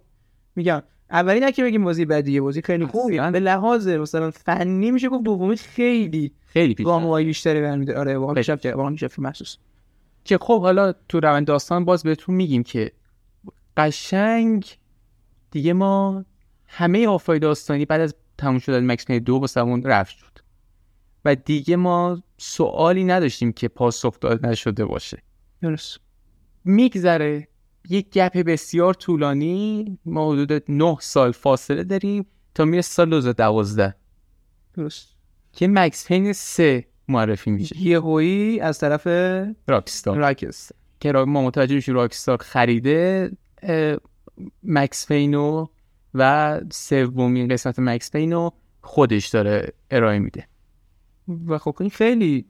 میگم اولی نه که بگیم بازی بدیه بازی خیلی خوبیه. اصلاً. به لحاظ مثلا فنی میشه گفت دومی خیلی خیلی پیش گام های بیشتری برمیده آره واقعا کرده واقعا پیشرفت محسوس که خب حالا تو روند داستان باز بهتون میگیم که قشنگ دیگه ما همه آفای داستانی بعد از تموم شدن مکس دو با سمون رفت شد. و دیگه ما سوالی نداشتیم که پاسخ داده نشده باشه. درست. میگذره یک گپ بسیار طولانی ما حدود 9 سال فاصله داریم تا میره سال 2012 درست. که مکس پین 3 معرفی میشه. یهویی از طرف Rockstar. راکس که را- ما متوجه میشیم Rockstar خریده Max Payne و و سومین قسمت Max Payne و خودش داره ارائه میده. و خب این خیلی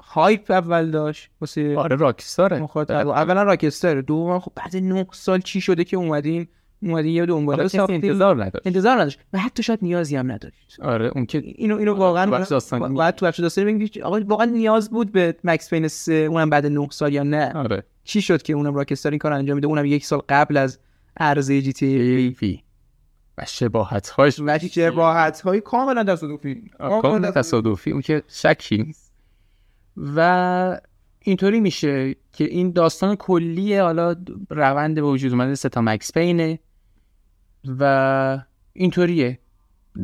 hype اول داشت واسه آره Rockstar ه. مخاطب. اولا Rockstar دوم خب بعد 9 سال چی شده که اومدین اومدین یه ساختین انتظار نداشت. انتظار نداشت. و حتی شاید نیازی هم نداشت. آره اون که اینو اینو واقعا باید تو بخش داستانی که آقا واقعا نیاز بود به Max Payne 3 اونم بعد 9 سال یا نه. آره. چی شد که اونم Rockstar این کار انجام میده؟ اونم یک سال قبل از عرضه جی تی ای و شباهت هاش و راحت های کاملا تصادفی. کاملا تصادفی. اون که شکی نیست. و اینطوری میشه که این داستان کلیه حالا روند به وجود اومده سه تا مکس پینه و اینطوریه.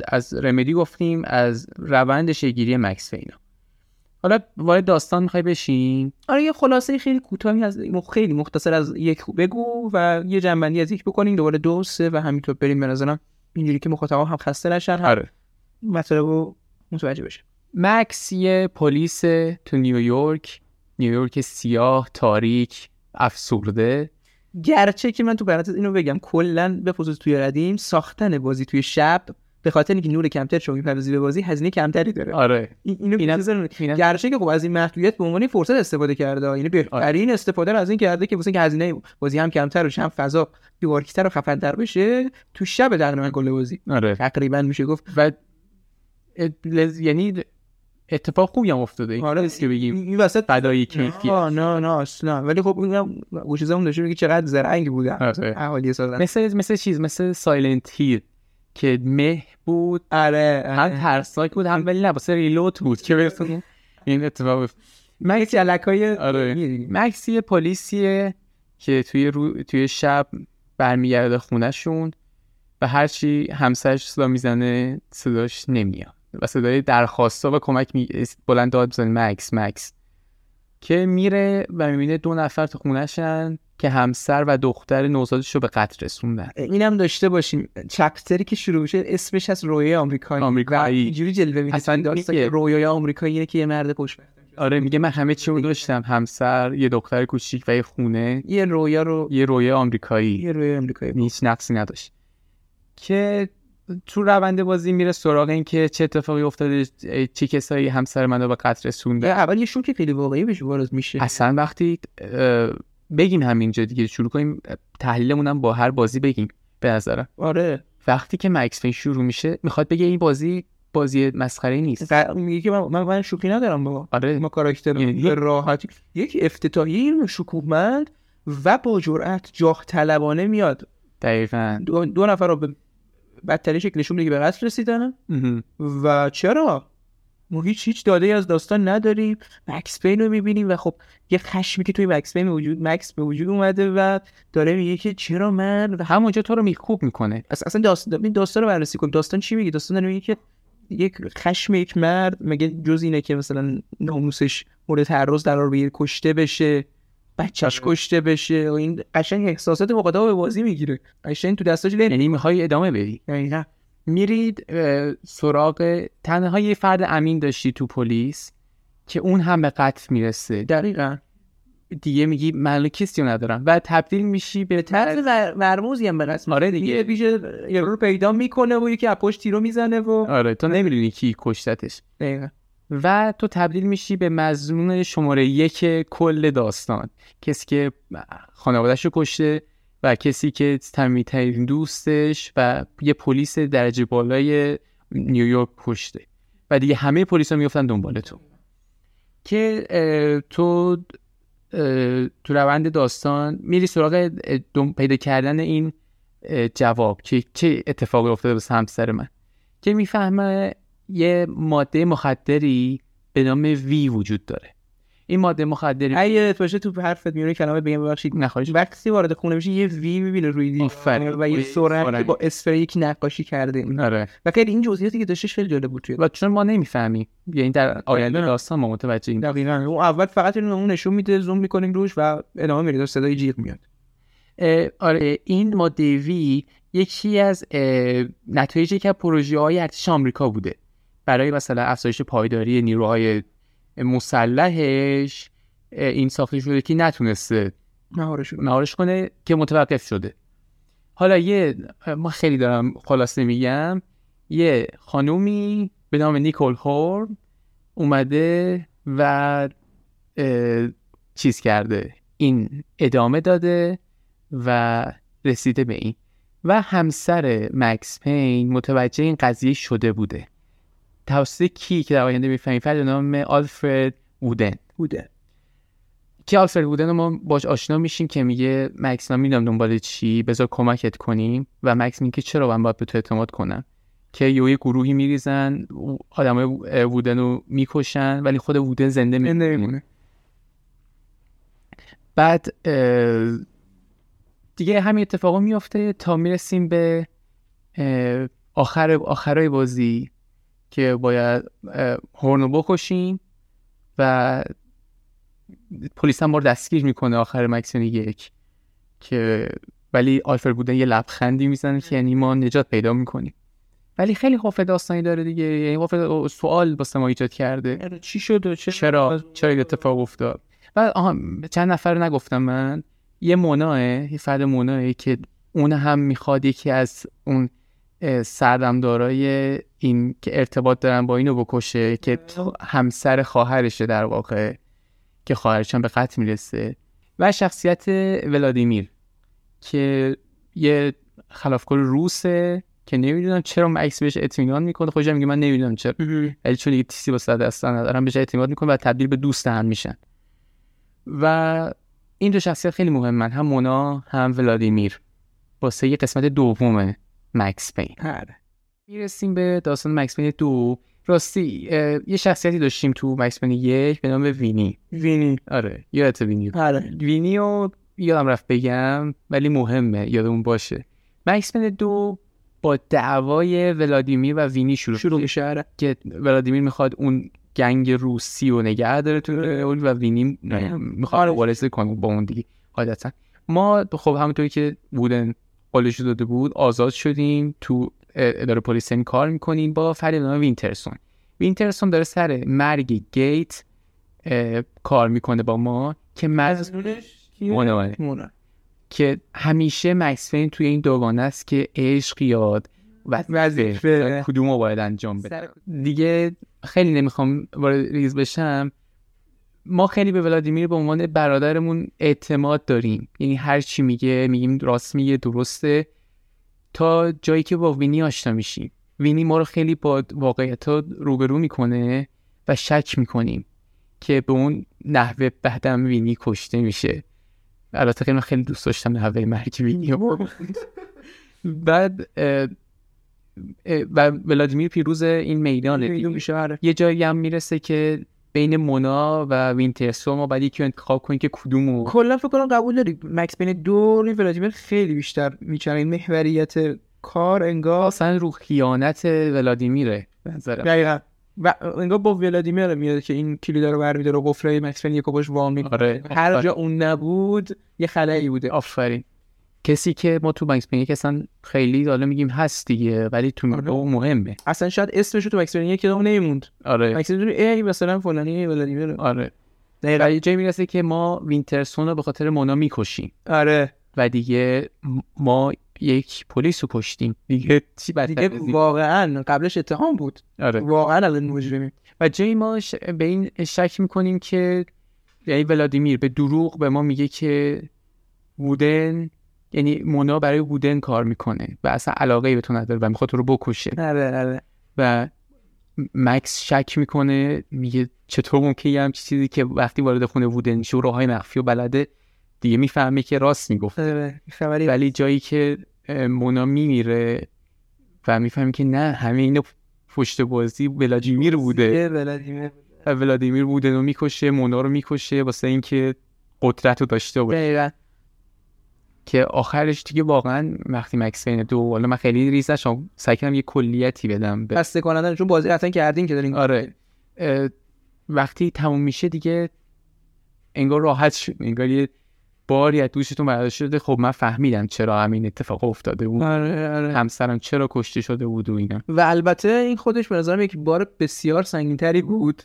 از رمدی گفتیم از روند شگیری مکس پینا. حالا وارد داستان می‌خوای بشین؟ آره یه خلاصه خیلی کوتاهی از خیلی مختصر از یک بگو و یه جنبندی از یک بکنیم. دوباره دو سه و همینطور بریم. به نظرم اینجوری که مخاطبا هم خسته نشن هم آره. مطلب رو متوجه بشه مکس یه پلیس تو نیویورک نیویورک سیاه تاریک افسرده. گرچه که من تو پرانتز اینو بگم کلا به خصوص توی ردیم ساختن بازی توی شب به خاطر اینکه نور کمتر شما می‌پردازی به بازی هزینه کمتری داره. آره. این- اینو اینم-. اینم- گرچه که خب از این محدودیت به عنوان فرصت استفاده کرده یعنی بهترین استفاده رو از این کرده که واسه هزینه بازی هم کمتر و هم فضا دیوارکیتر و خفن‌تر بشه تو شب تقریبا کل بازی. آره. تقریبا میشه گفت. و لز- یعنی اتفاق خوبی هم افتاده. این آره که بگیم این وسط فدای کیفیت نه نه نه اصلا. ولی خب اینم گوشیزمون داشته میگه چقدر زرنگ بودن. آره. اهالی سازن. مثل مثل چیز مثل سایلنت هیل که مه بود. آره هم ترسناک بود هم ولی نه واسه ریلوت بود که برسون این اتفاق. مکس علکای آره. مکس یه پلیسیه که توی رو... توی شب برمیگرده خونهشون و هرچی همسرش صدا می‌زنه صداش نمیاد. و صدای درخواستا و کمک می... بلند داد بزنه مکس مکس. که میره و می‌بینه دو نفر تو خونهشن که همسر و دختر نوزادش رو به قتل رسوندن. اینم داشته باشیم چپتری که شروع میشه اسمش از رویای آمریکایی. آمریکایی. و اینجوری جلوه میده اصلا داستان. که رویای آمریکایی اینه که یه مرد خوشبخت آره میگه من همه چی رو داشتم. همسر یه دختر کوچیک و یه خونه. یه رویا رو یه رویه آمریکایی. یه رویای آمریکایی. هیچ نقصی نداشت. که تو روند بازی میره سراغ این که چه اتفاقی افتاده چه کسایی همسر من رو به قتل رسونده اول یه شوک خیلی واقعی بهش وارد میشه. اصلا وقتی بگیم همینجا دیگه شروع کنیم تحلیلمون هم با هر بازی بگیم به نظرم. آره. وقتی که مکس پین شروع میشه می‌خواد بگه این بازی بازی مسخره نیست. میگه که من من, شوخی ندارم بابا آره. ما کاراکتر یعنی- به راحتی یک افتتاحیه شکوهمند و با جرأت جاه طلبانه میاد. دقیقا. دو, دو نفر رو به بدترین شکلشون میگه به قتل رسیدن و چرا؟ ما هیچ هیچ داده ای از داستان نداریم. مکس پین رو می‌بینیم و خب یه خشمی که توی مکس پین وجود مکس به وجود اومده و داره میگه که چرا من و همونجا تو رو میخوب می‌کنه. اصلا داستان این داستان رو بررسی کن داستان چی میگه؟ داستان میگه که یک خشم یک مرد مگه جز اینه که مثلا ناموسش مورد تعرض قرار بگیره کشته بشه؟ بچهش کشته بشه و این قشنگ احساسات مقاطعه به بازی می‌گیره. قشنگ تو دستاش له یعنی می‌خوای ادامه بدی. دقیقاً. میرید سراغ تنها یه فرد امین داشتی تو پلیس که اون هم به قتل می‌رسه. دقیقاً. دیگه میگی من کسی ندارم. و تبدیل میشی به طرز مرموزی هم به قسم آره دیگه. یه پیش یه رو پیدا می‌کنه و یکی از پشت تیرو می‌زنه و آره تو نمی‌دونی کی کشتتش. دقیقاً. و تو تبدیل میشی به مزنون شماره یک کل داستان. کسی که خانوادهش رو کشته و کسی که تمیترین دوستش و یه پلیس درجه بالای نیویورک کشته. و دیگه همه پلیس ها میفتن دنبال تو. که تو تو روند داستان میری سراغ پیدا کردن این جواب که چه اتفاقی افتاده به همسر من. که می‌فهمه یه ماده مخدری به نام وی وجود داره. این ماده مخدر اگه باشه تو حرفت میونه کلمه بگم ببخشید نخواهش. وقتی وارد خونه میشه یه وی می‌بینه روی دیوار. و یه. که با اسپری یکی نقاشی کرده. آره. و خیلی این جزئیاتی که داشتش خیلی جالب بود و چون ما نمی‌فهمیم. یعنی در آینده آره. داستان ما متوجه دقیقاً. اون اول فقط اینو نشون میده زوم می‌کنیم روش و ادامه میره صدای جیغ میاد. آره. این ماده وی یکی از اه، نتایج که پروژه های ارتش آمریکا بوده. برای مثلا افزایش پایداری نیروهای مسلحش این ساخته شده که نتونسته مهارش مهارش کنه که متوقف شده. حالا یه ما خیلی دارم خلاصه میگم یه خانومی به نام نیکول هورن اومده و چیز کرده این ادامه داده و رسیده به این. و همسر مکس پین متوجه این قضیه شده بوده. توسط کی که در آینده می‌فهمیم؟ فرد به نام آلفرد وودن. بوده که آلفرد بودن رو ما باش آشنا میشیم که میگه مکس من می‌دونم دنبال چی. بذار کمکت کنیم. و مکس میگه که چرا من باید به تو اعتماد کنم؟ که یه گروهی میریزن آدمای وودن رو می‌کشن ولی خود وودن زنده میمونه. بعد دیگه همین اتفاقا میفته تا می‌رسیم به آخر آخرای بازی. که باید اه، هورن رو بکشیم و پلیس هم ما رو دستگیر می‌کنه آخر مکسیون یک. که ولی آلفر بودن یه لبخندی می‌زنه که یعنی ما نجات پیدا می‌کنیم. ولی خیلی خوف داستانی داره دیگه. یعنی خوف سوال واسه ما ایجاد کرده. چی شد چرا؟ چرا؟ این اتفاق افتاد؟ و آها چند نفر نگفتم من. یه مناه یه فرد مناه که اون هم می‌خواد یکی از اون اه، سردمدارای این که ارتباط دارن با اینو بکشه که همسر خواهرشه در واقع که خواهرش به قتل می‌رسه. و شخصیت ولادیمیر که یه خلافکار روسه که نمی‌دونم چرا مکس بهش اطمینان می‌کنه. خودش میگه من نمی‌دونم چرا. ولی چون دیگه تیسی با صد اصلا ندارم بهش اعتماد می‌کنه و تبدیل به دوست هم میشن. و این دو شخصیت خیلی مهمن هم مونا هم ولادیمیر. واسه یه قسمت دوم مکس پین آره. می‌رسیم به داستان مکس پین دو راستی یه شخصیتی داشتیم تو مکس پین یک به نام وینی. وینی. آره یادت وینی؟ آره. وینی رو یادم رفت بگم ولی مهمه یادمون باشه. Max Payne دو با دعوای ولادیمیر و وینی شروع شروع میشه. آره. که ولادیمیر می‌خواد اون gang روسی رو نگه داره تو و وینی می‌خواد آره. مبارزه کنه با اون دیگه قاعدتا. ما خب همونطوری که Woden قولش داده بود آزاد شدیم تو اداره پلیس کار می‌کنیم با نام وینترسون. وینترسون داره سر مرگ گیت کار می‌کنه با ما که بله. مونا که همیشه مکس فین توی این دوگانه است که عشق یاد و وظیفه. کدوم رو باید انجام بده؟ دیگه خیلی نمی‌خوام وارد ریز بشم. ما خیلی به ولادیمیر به عنوان برادرمون اعتماد داریم. یعنی هر چی میگه میگیم راست میگه درسته. تا جایی که با وینی آشنا میشیم. وینی ما رو خیلی با واقعیت روبرو می‌کنه و شک می‌کنیم که به اون نحوه بعدم وینی کشته میشه. البته خیلی من خیلی دوست داشتم نحوه مرگ وینی بعد اه، اه، و ولادیمیر پیروز این میدانه. میدون میشه آره. یه جایی هم می‌رسه که بین مونا و وینترسو ما باید یکی انتخاب کنیم که کدومو. کلا فکر کنم قبول داری. مکس بین دو این ولادیمیر خیلی بیشتر میچنه این محوریت کار انگار اصلا رو خیانت ولادیمیره نظرم. دقیقا. و انگار با ولادیمیر میاد که این کلیدا رو برمیداره و قفله Max Payne یکو باش وا می‌کنه. آره. هر جا اون نبود یه خلایی بوده. آفرین. کسی که ما تو بانکس پینک اصلا خیلی حالا میگیم هست دیگه ولی تو آره. مهمه. اصلا شاید اسمش تو Max Payne یک کدوم نمیموند. آره. مکس ای مثلا فلانی ولادیمیر آره. دقیقا. و یه جایی می‌رسه که ما وینترسون رو به خاطر مونا می‌کشیم. آره. و دیگه ما یک پلیس رو کشتیم. دیگه چی دیگه؟ واقعا قبلش اتهام بود. آره. واقعا الان مجرمیم و جایی ما ش- به این شک می‌کنیم که یعنی ولادیمیر به دروغ به ما میگه که وودن یعنی مونا برای وودن کار می‌کنه و اصلا علاقه ای به تو نداره و می‌خواد تو رو بکشه. آره آره. و مکس شک می‌کنه میگه چطور ممکنه یه همچین چیزی که وقتی وارد خونه وودن میشه و راههای مخفی و بلده دیگه می‌فهمه که راست می‌گفت آره ولی جایی که مونا میمیره و می‌فهمه که نه همه اینو پشت بازی ولادیمیر بوده. ولادیمیر ولادیمیر بودن رو می‌کشه مونا رو می‌کشه واسه اینکه قدرت رو داشته باشه. که آخرش دیگه واقعا وقتی مکس پین دو حالا من خیلی ریز نشم سعی کردم یه کلیتی بدم به خسته کننده چون بازی حتما کردین که دارین آره. وقتی تموم میشه دیگه انگار راحت شد انگار یه باری از دوشتون برداشته شده. خب من فهمیدم چرا همین اتفاق افتاده بود. آره آره. همسرم چرا کشته شده بود و اینا. و البته این خودش به نظرم یک بار بسیار سنگینتری بود.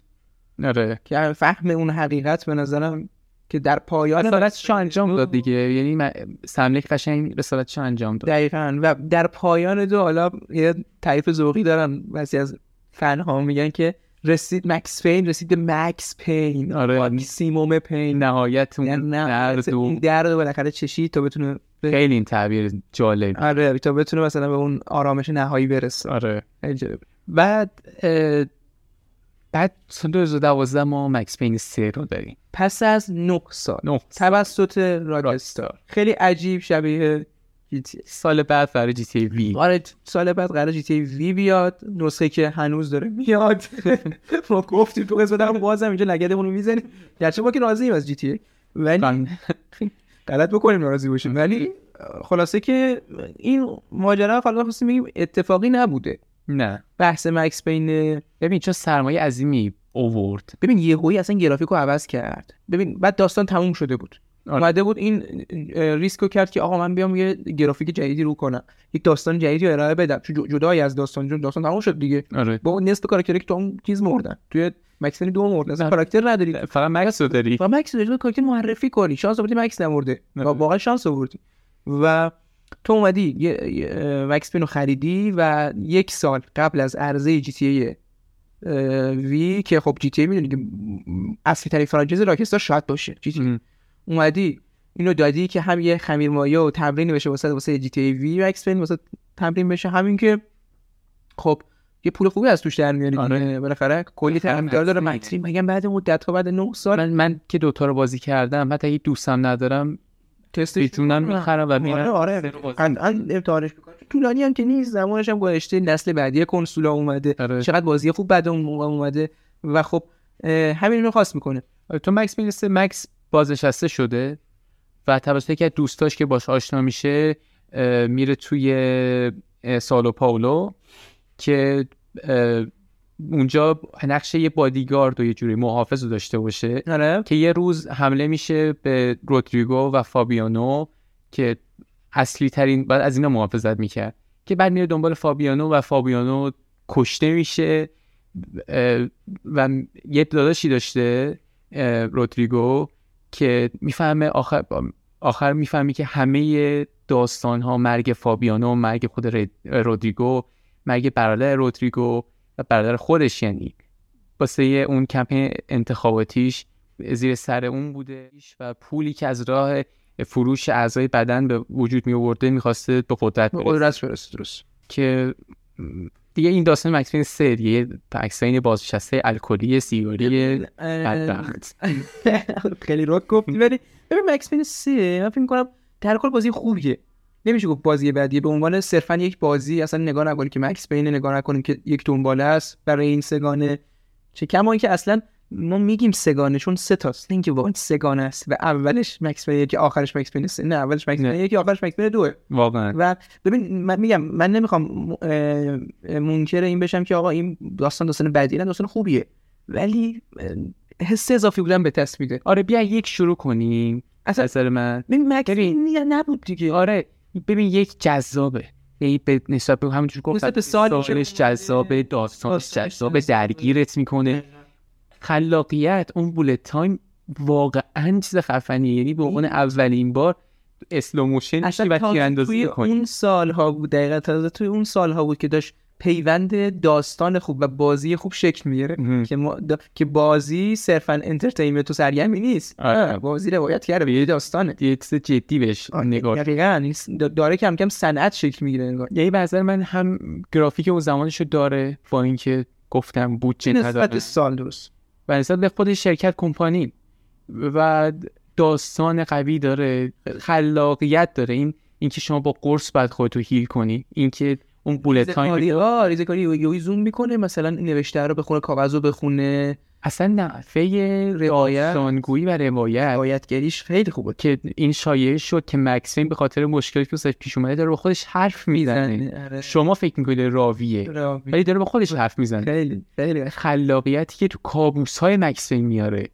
آره. که فهم اون حقیقت به نظرم که در پایان رسالتشو انجام داد دیگه. یعنی سملک قشنگ رسالتشو انجام داد. دقیقا. و در پایان دو حالا یه تعریف ذوقی دارن بعضی از فن ها میگن که رسید مکس پین رسید به مکس پین. آره. ماکسیموم پین. نهایت یعنی اون نه درد و درد بالاخره چشید تا بتونه خیلی این تعبیر جالب. آره تا بتونه مثلا به اون آرامش نهایی برسه. آره. بعد بعد سال 2012 ما مکس پین 3 رو داریم. پس از 9 سال. نه توسط راکستار خیلی عجیب شبیه. سال بعد برای جی تی وی. آره سال بعد قرار جی تی وی بیاد. نسخه که هنوز داره میاد. [LAUGHS] ما گفتیم تو قسمت هم بازم اینجا لگدمون رو می‌زنیم. گرچه ما که راضییم از جی تی ولی [LAUGHS] غلط بکنیم ناراضی باشیم. ولی خلاصه که این ماجرا حالا خواستیم بگیم اتفاقی نبوده. نه. بحث مکس بین ببین چون سرمایه عظیمی اوورد ببین یهویی اصلا گرافیک رو عوض کرد. ببین بعد داستان تموم شده بود. آره. اومده بود این ریسک رو کرد که آقا من بیام یه گرافیک جدیدی رو کنم. یک داستان جدیدی رو ارائه بدم. چون جدای از داستان چون داستان تموم شد دیگه. آره. با نصف کاراکتری که تو اون چیز مردن توی مکسنی دو مردن اصلا آره. کاراکتر نداری. فقط مکس رو داری. و مکس رو کاراکتر معرفی کنی. شانس آوردی مکس نمرده. و آره. واقعا شانس آوردی. و تو اومدی یه مکس پین رو خریدی و یک سال قبل از عرضه جی تی ای وی که خب جی تی ای می‌دونی که اصلی ترین فرانچایز راکستار شاید باشه. جی تی. اومدی اینو دادی که هم یه خمیر مایه و تمرینی بشه واسه واسه جی تی ای وی مکس پین واسه تمرین بشه. همین که خب یه پول خوبی از توش در میاری آره. بالاخره کلی طرفدار داره. مکس پین. میگم بعد مدت ها بعد 9 سال؟ من من که دوتا رو بازی کردم حتی اگه دوستم ندارم. تستش بیتونم می‌کنم. می‌خرم و آره میرم آره الان امتحانش می‌کنه طولانی هم که نیست. زمانش هم گذشته. نسل بعدی کنسولا اومده. آره. چقدر بازی خوب بعد اون موقع اومده و خب همین رو خواست می‌کنه. تو مکس می‌رسه مکس بازنشسته شده و توسط یکی از دوستاش که باش آشنا میشه میره توی سالو پاولو که اونجا نقش یه بادیگارد و یه جوری محافظ رو داشته باشه. آره. که یه روز حمله میشه به رودریگو و فابیانو که اصلی ترین بعد از اینا محافظت می‌کرد. که بعد میره دنبال فابیانو و فابیانو کشته میشه. و یه داداشی داشته رودریگو که می‌فهمه آخر آخر می‌فهمی که همه داستان ها مرگ فابیانو مرگ خود رودریگو مرگ برادر رودریگو و برادر خودش یعنی. واسه اون کمپین انتخاباتیش زیر سر اون بوده و پولی که از راه فروش اعضای بدن به وجود می آورده می‌خواسته به قدرت برسه. قدرت برسه درست. که دیگه این داستان مکسفین سه دیگه مکسفین بازنشسته الکلی سیگاری بدبخت. [LAUGHS] خیلی رک گفتی ولی ببین مکس پین 3 من فکر می‌کنم در کل بازی خوبیه. نمیشه گفت بازی بعدیه به عنوان صرفا یک بازی اصلا نگاه نکنیم که مکس پین نگاه نکنیم که یک دنباله است برای این سگانه. چه کما اینکه اصلا ما میگیم سگانه چون سه تاست نه اینکه واقعا سگانه است و اولش مکس پین که آخرش مکس پین 3 نه اولش مکس. پین که آخرش مکس پین 2 واقعا. و ببین من میگم من نمی‌خوام منکر این بشم که آقا این داستان داستان بدی نه داستان خوبیه. ولی حس اضافی بودن به دست میده. آره بیا یک شروع کنیم. اصلا من. ببین مکس نبود دیگه. آره. ببین یک جذابه. یعنی به نسبت به همونجور گفتم به سالش جذابه داستانش جذابه. درگیرت می‌کنه. خلاقیت اون بولت تایم واقعا چیز خفنیه. یعنی به عنوان اولین بار slow motion میشی اصلا و تیراندازی توی می‌کنی. اون سالها بود دقیقا تازه توی اون سالها بود که داشت پیوند داستان خوب و بازی خوب شکل می‌گیره. که ما دا... که بازی صرفا entertainment و سرگرمی نیست. آره. بازی روایت کرده یه داستانه. یه چیز جدی بهش نگاه. دقیقاً. داره کم کم صنعت شکل می‌گیره انگار. یعنی به نظر من هم گرافیک اون زمانشو داره با اینکه گفتم بودجه نسبت نداره سال درست. و نسبت به خود شرکت کمپانی. و داستان قوی داره خلاقیت داره. این اینکه شما با قرص بعد خودتو هیل کنی. اینکه اون بولت تایم آه ریزکاری یهویی زوم می‌کنه مثلا این نوشته رو بخونه کاغذ رو بخونه اصلا نحوه روایت. داستانگویی و روایت روایتگریش خیلی خوبه که این شایعه شد که مکسوین به خاطر مشکلی که پیش اومده داره با خودش حرف می‌زنه آره. شما فکر می‌کنید راویه راوی. ولی داره با خودش حرف می‌زنه خیلی خیلی خلاقیتی که تو کابوس های مکسوین میاره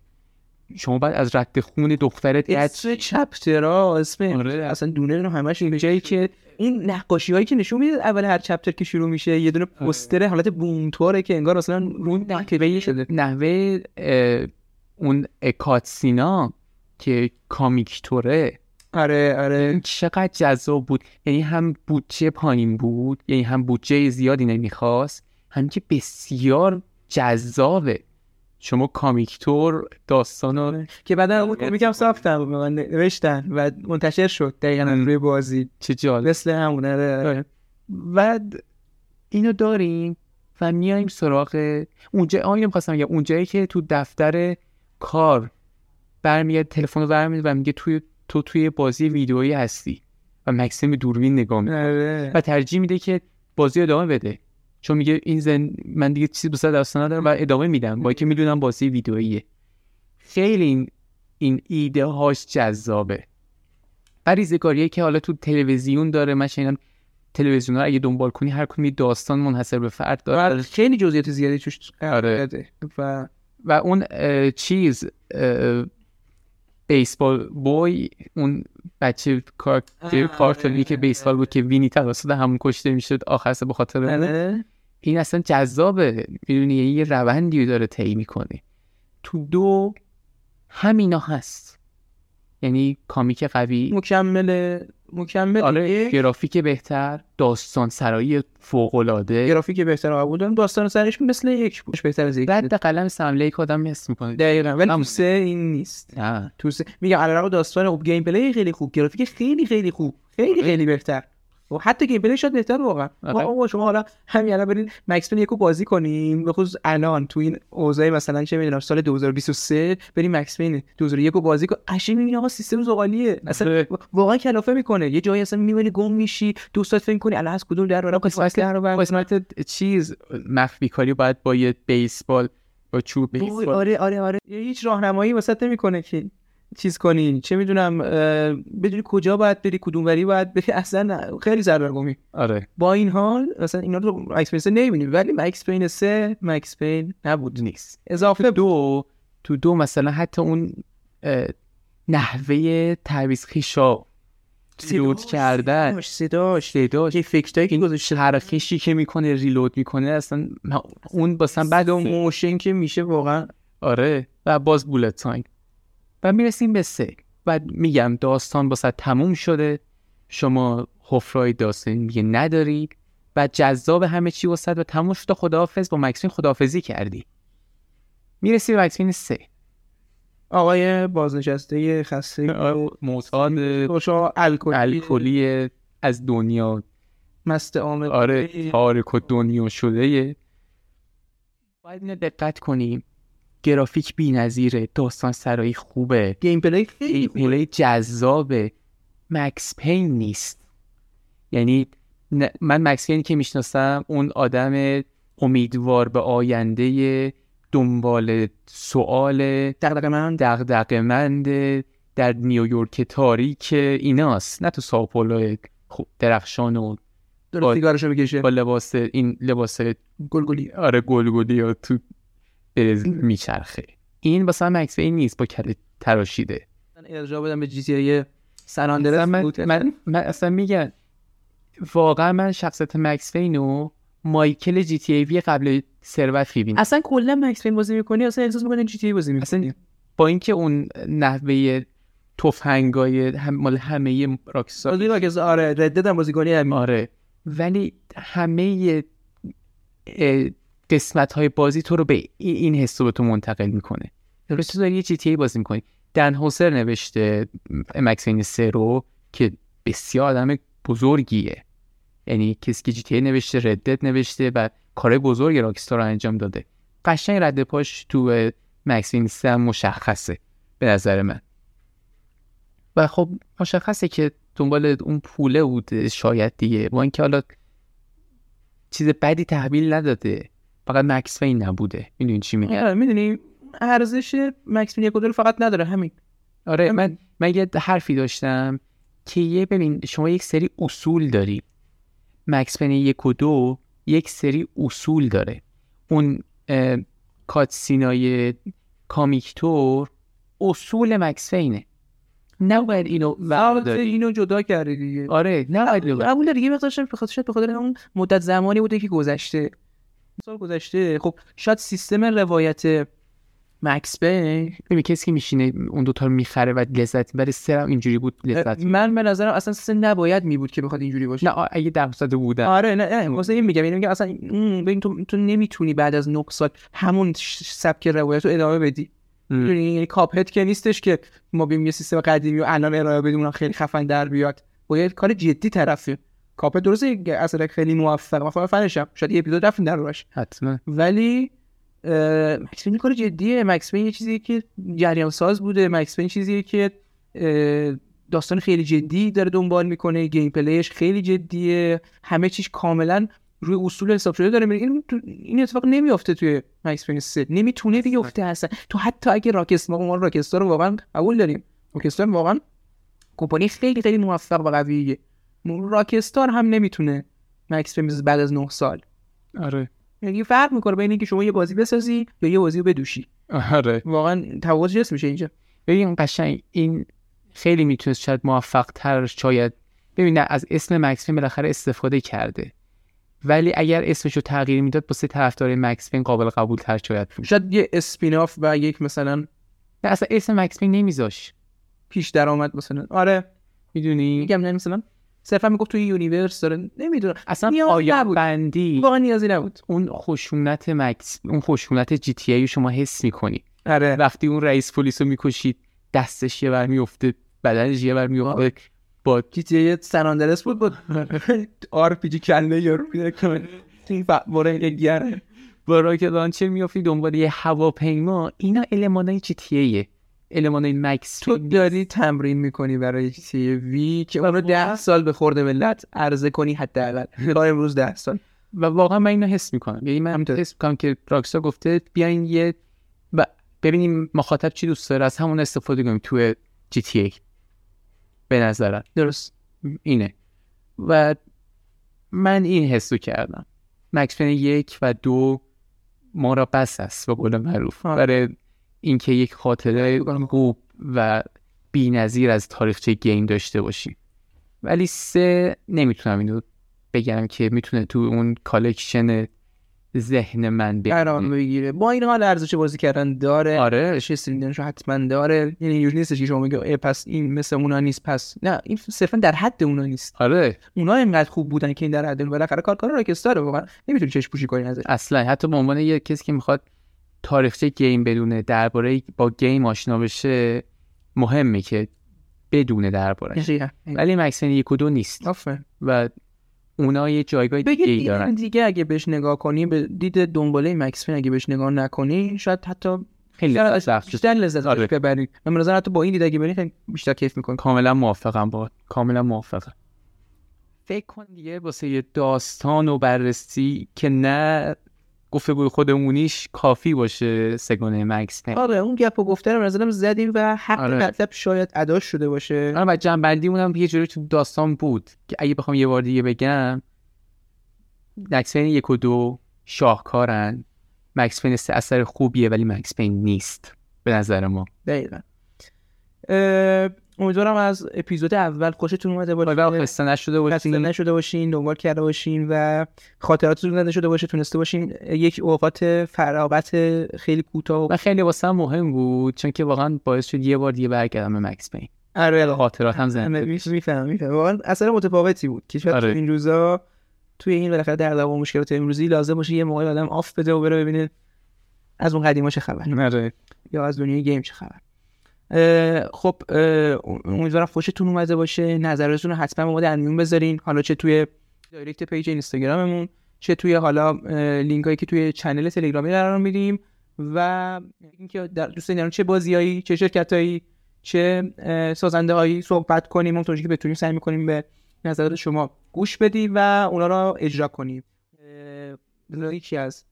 شما بعد از رد خون دخترت اسم چپترها اسم آره. اصلا دونه رو همش این جایی که این نقاشی هایی که نشون میده اول هر چپتر که شروع میشه یه دونه پوستر حالت بومتوره که انگار اصلا رو نکبه شده. نحوه اون کاتسینا که کامیکتوره. آره آره. چقدر جذاب بود. یعنی هم بودجه پایین بود یعنی هم بودجه زیادی نمی‌خواست هم که بسیار جذابه. شما کامیکتور داستان که بعدا اون کمیکم ساختم من نوشتن و منتشر شد دقیقا روی بازی. چه جالب. مثل همون آره. و اینو داریم و میایم سراغ اونجا آیا می‌خواستم بگم. اونجایی که تو دفتر کار برمیاد تلفن رو برمیاد و میگه توی تو توی بازی ویدئویی هستی و مکسیم دوربین نگاه می‌کنه. آره. و ترجیح میده که بازی ادامه بده. چون میگه این زن من دیگه چیزی دوست داستان ندارم و ادامه میدم. با اینکه می‌دونم بازی ویدئوییه. خیلی این این ایده هاش جذابه. و ریزگاریه که حالا تو تلویزیون داره. من شنیدم تلویزیون رو اگه دنبال کنی هر کدوم داستان منحصر به فرد داره خیلی جزئیات زیادی توش آره. و و اون اه، چیز اه، بیسبال بوی اون بچه کار آه، کارتونی آره، که بیسبال بود که وینی توسط همون کشته می‌شد آخر به خاطر. آره. این اصلا جذابه می‌دونی یه روندی رو داره طی می‌کنه تو دو همینا هست یعنی کامیک قوی. مکمل مکمل آره یک. گرافیک بهتر داستان سرایی فوق العاده گرافیک بهتر دارم. داستان سرش مثل یک بود. بهتر از یک رد قلم سمله یک آدم حس می‌کنه. دقیقا ولی. تو سه این نیست. نه. تو سه میگم علاوه داستان خوب گیم پلی خیلی خوب گرافیک خیلی خیلی خوب خیلی خیلی بهتر. و حتی gameplay شاید بهتر واقعا. آره. آقا شما حالا همین الان برید Max Payne یکو بازی کنیم به خصوص الان تو این اوضاع مثلا چه می‌دونم سال 2023 بریم Max Payne 2001 رو بازی کن. قشنگ می‌بینی آقا سیستم زغالیه. اصلا آره. واقعا کلافه می‌کنه. یه جایی اصلا می‌بینی گم میشی. دوستات فکر کنی الان از کدوم در برم قسمت در رو برم. قسمت چیز مخفی کاری باید با یه بیسبال با چوب بیسبال آره آره آره. هیچ راهنمایی واسط نمی‌کنه که. چیز کنی؟ چه می‌دونم بدونی کجا باید بری کدوم وری باید بری؟ [LAUGHS] اصلا خیلی سردرگمی آره. با این حال مثلا اینا رو 3 نمی‌بینی ولی Max Payne 3 Max Payne نبود نیست. اضافه دو تو دو مثلا حتی اون نحوه تعویض خشابا reload کردن. صداش. صداش. یه effect ایی که گذاشته. چرخشی که می‌کنه reload می‌کنه اصلا اون بعد بعد اون motion که میشه واقعا. آره. و باز بولت تایم و می‌رسیم به سه. و میگم داستان باسه تموم شده. شما حفرهای داستانی میگه نداری. و جذاب همه چی وسط و تموم شد و خداحافظ با مکسین خداحافظی کردی. می‌رسی به مکسین سه. آقای بازنشسته خسته معتاد خوشا الکلی. الکلی از دنیا. مست عامل آره تارک و دنیا شده باید اینو دقت کنیم. گرافیک بی نظیره داستان سرایی خوبه. gameplay خیلی. play جذابه. Max Payne نیست. یعنی من Max Payne که می‌شناسم اون آدم امیدوار به آینده دنبال سوال دغدغه من دغدغه‌مند در نیویورک تاریک ایناست. نه تو ساوپولو خب درخشان و سیگارشو بکشه با لباس این لباس گلگلی آره گلگلی تو برزیل میچرخه. این واسه هم مکس پین نیست با کل تراشیده. من ارجاع بدم به جی تی ای سن من, بود. من, من اصلا میگن واقعا من شخصیت مکس پین و مایکل جی تی ای وی قبل ثروت می‌بینم اصلا کلا مکس پین بازی می‌کنی؟ اصلا احساس می‌کنی جی تی ای بازی می‌کنی؟ اصلا با اینکه اون نحوه تفنگای هم مال همه راکستار بازی که آره ردد هم بازی کنی همین. آره. ولی همه قسمت های بازی تو رو به ای- این حس به تو منتقل می‌کنه. درست تو داری یه جی بازی می‌کنی. دن هوسر نوشته مکسین سه رو که بسیار آدم بزرگیه. یعنی کسی که جی نوشته ردت نوشته و کار بزرگ راکستار رو انجام داده. قشنگ رد پاش تو مکسین سه مشخصه به نظر من. و خب مشخصه که دنبال اون پوله بوده شاید دیگه. با اینکه حالا چیز بدی تحویل نداده. فقط مکس فین نبوده. می‌دونی چی میگم؟ آره می‌دونی ارزش مکس پین یک فقط نداره همین. آره من من یه حرفی داشتم که یه ببین شما یک سری اصول داری. مکس پین یک و دو یک سری اصول داره. اون کاتسینای کامیکتور اصول مکس فینه نباید اینو البته برداری اینو جدا کرده دیگه. آره نباید اینو برداری. قبول دیگه مقدارش به خاطر شاید به خاطر اون مدت زمانی بوده که گذشته. سال گذشته. خب شاید سیستم روایت مکس بین ببین کسی که میشینه اون دوتا رو می‌خره و لذت می‌بره سرم اینجوری بود لذت من به نظرم اصلا سه نباید می بود که بخواد اینجوری باشه. نه اگه درصد بودن آره نه نه واسه این میگم یعنی میگم اصلا ببین تو تو نمی‌تونی بعد از 9 سال همون سبک روایت رو ادامه بدی. یعنی Cuphead که نیستش که ما بیم یه سیستم قدیمی و الان ارائه بدیم اونم خیلی خفن در بیاد. با یه کار جدی طرفی Cuphead درسته که اصلا خیلی موفق. مثلا فنشم. شاید یه اپیزود رفتیم در روش. حتما. ولی Max Payne کار جدیه. Max Payne یه چیزیه که جریان ساز بوده. Max Payne چیزیه که داستان خیلی جدی داره دنبال می‌کنه. gameplay ش خیلی جدیه. همه چیش کاملا روی اصول حساب شده داره. میره این, این اتفاق نمیافته توی مکس پین 3 نمی‌تونه بیفته اصلا. تو حتی اگه راکستار ما راکستار رو واقعا قبول داریم. راکستار واقعا کمپانی خیلی خیلی موفق و قویه. راکستار هم نمی‌تونه مکس پین بعد از 9 سال. آره. یعنی فرق می‌کنه بین اینکه شما یه بازی بسازی یا یه بازی رو بدوشی. آره. واقعا تفاوت جسم میشه اینجا. ببین قشنگ این خیلی می‌تونست شاید موفق تر شاید ببین نه از اسم Max بالاخره استفاده کرده. ولی اگر اسمش رو تغییر می‌داد واسه طرفدار Max Payne قابل قبول تر شاید بود. شاید یه spin-off و یک مثلا نه اصلا اسم Max Payne نمیذاش. پیش درآمد مثلا. آره. می‌دونی؟ میگم نه مثلا. صرفا می‌گفت توی universe داره نمی‌دونم. اصلا پایان نبود. بندی واقعا نیازی نبود. اون خشونت Max اون خشونت GTA شما حس می‌کنی؟ آره. وقتی اون رئیس پلیس رو می‌کشید دستش یه بر میفته بدنش یه بر میفته با جی تی ای سن آندرس بود بود آر پی جی کله یارو میده که گره با راکت لانچر میافتی؟ دنبال یه هواپیما. اینا المانای جی تی ایه. المانای مکس تو داری تمرین می‌کنی برای ای وی که اون رو ده سال به خورده ملت عرضه کنی حداقل. تا امروز ده سال. و واقعا من اینو حس می‌کنم. یعنی من. حس می‌کنم که راکستا گفته بیاین یه و ببینیم مخاطب چی دوست داره. از همون استفاده کنیم تو GTA. به نظرم. درست. اینه. و من این حسو کردم. Max یک و دو ما را بس است به قول معروف. برای اینکه یک خاطره خوب و بی‌نظیر از تاریخچه game داشته باشیم ولی سه نمی‌تونم اینو بگم که می‌تونه تو اون collection ذهن من قرار بگیره. با این حال ارزش بازی کردن داره. آره. چه استریمرش حتما داره. یعنی اینجوری نیستش که شما میگه ای پس این مثل اونا نیست پس. نه این صرفا در حد اونا نیست. آره. اونا اینقدر خوب بودن که این در حد اون بالاخره کار راکستاره واقعا نمی‌تونی چش پوشی کنی ازش. اصلا. حتی به عنوان یه کسی که می‌خواد تاریخچه گیم بدونه درباره با گیم آشنا بشه مهمه که بدونه درباره. ولی مکسن یک و دو نیست. آفرین. و اونا یه جایگاه دیگه ای دارن. دیگه اگه بهش نگاه کنی به دید دنباله مکس فین اگه بهش نگاه نکنی شاید حتی خیلی سخت. بیشتر لذت آره. ببری من به نظرم حتی با این دید اگه بری خیلی بیشتر کیف می‌کنی کاملا موافقم با کاملا موافقم. فکر کن دیگه واسه یه داستان و بررسی که نه گفتگوی خودمونیش کافی باشه سگانه مکس پین آره اون گپ و گفته رو نظرم زدیم و حق آره. مطلب شاید اداش شده باشه. آره و جنبندی اونم یه جوری تو داستان بود که اگه بخوام یه بار دیگه بگم مکس پین یک و دو شاهکارن. مکس پین سه اثر خوبیه ولی مکس پین نیست. به نظر ما. دقیقا. امیدوارم از اپیزود اول خوشتون اومده باشه خسته نشده خسته باشین نشده باشین دنبال کرده باشین و خاطراتتون زنده شده باشه تونسته باشین یک اوقات فراغت خیلی کوتاه و خیلی واسه هم مهم بود چون که واقعا باعث شد یه بار دیگه برگردم به مکس پین. آره. خاطرات هم زنده بشه. میفهم میفهم. واقعا اثر متفاوتی بود. که شاید آره. این روزا توی این بالاخره در دوام مشکلات امروزی لازم باشه یه موقع آدم off بده و بره ببینه از اون قدیما چه خبر. آره. یا از دنیای game چه خبر. خب امیدوارم خوشتون اومده باشه. نظرتون رو حتما با ما در میون بذارین. حالا چه توی direct page اینستاگراممون چه توی حالا لینک هایی که توی channel تلگرامی قرار میدیم و اینکه در دوست دارین چه بازیایی چه شرکتایی چه سازنده هایی صحبت کنیم. اون که بتونیم سعی می‌کنیم به نظرات شما گوش بدیم و اونا رو اجرا کنیم. یکی از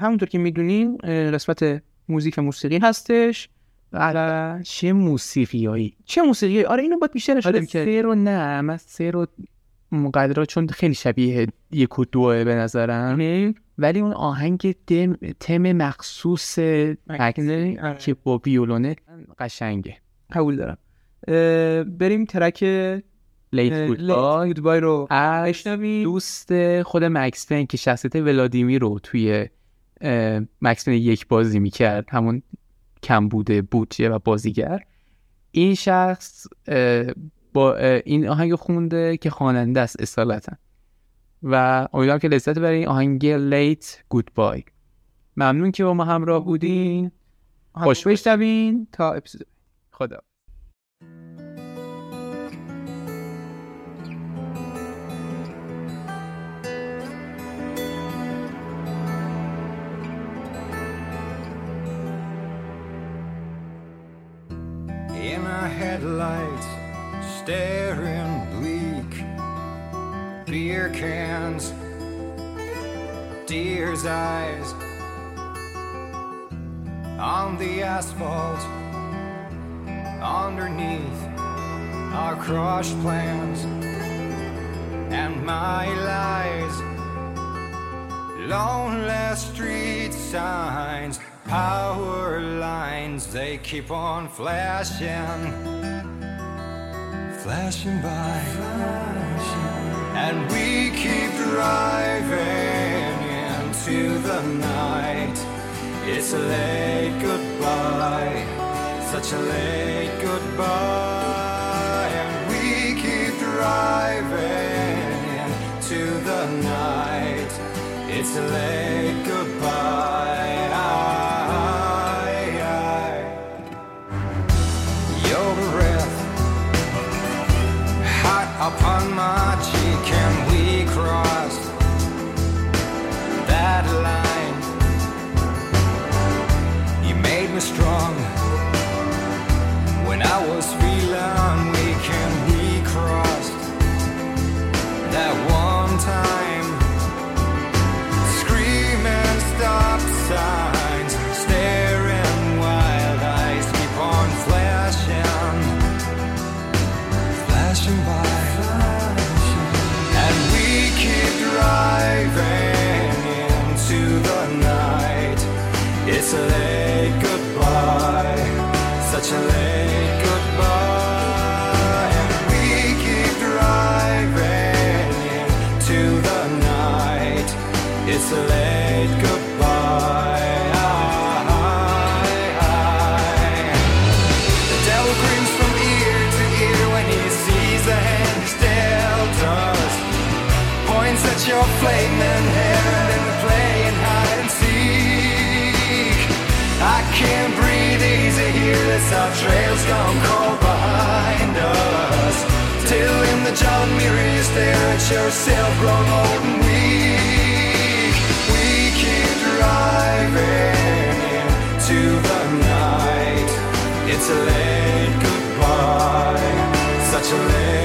همونطور که می‌دونین قسمت موزیک و موسیقی هستش. و چه موسیقیایی؟ چه موسیقی آره اینو باید بیشتر اشاره آره سه رو نه من سه رو مقدرا چون خیلی شبیه یک و دوه به نظرم. ولی اون آهنگ دم تم مخصوص مکنه آره. که با ویولونه قشنگه. قبول دارم. بریم ترک لیت گودبای رو از بشنویم. دوست خود مکس که شخصیت ولادیمیر رو توی مکس یک بازی می‌کرد. همون کم بوده بودجه و بازیگر. این شخص با این آهنگ خونده که خواننده است اصالتا. و امیدوارم که لذت برین آهنگ لیت گودبای ممنون که با ما همراه بودین. خوش. بشنوین. تا اپیزود. خدا headlights, staring bleak. Beer cans, deer's eyes on the asphalt. Underneath our crushed plans and my lies. Lonely street signs, power lines, they keep on flashing, flashing by. And we keep driving into the night. It's a late goodbye, such a late goodbye. And we keep driving into the night. It's a late yourself grown old and weak. We keep driving into the night. It's a late goodbye, such a late.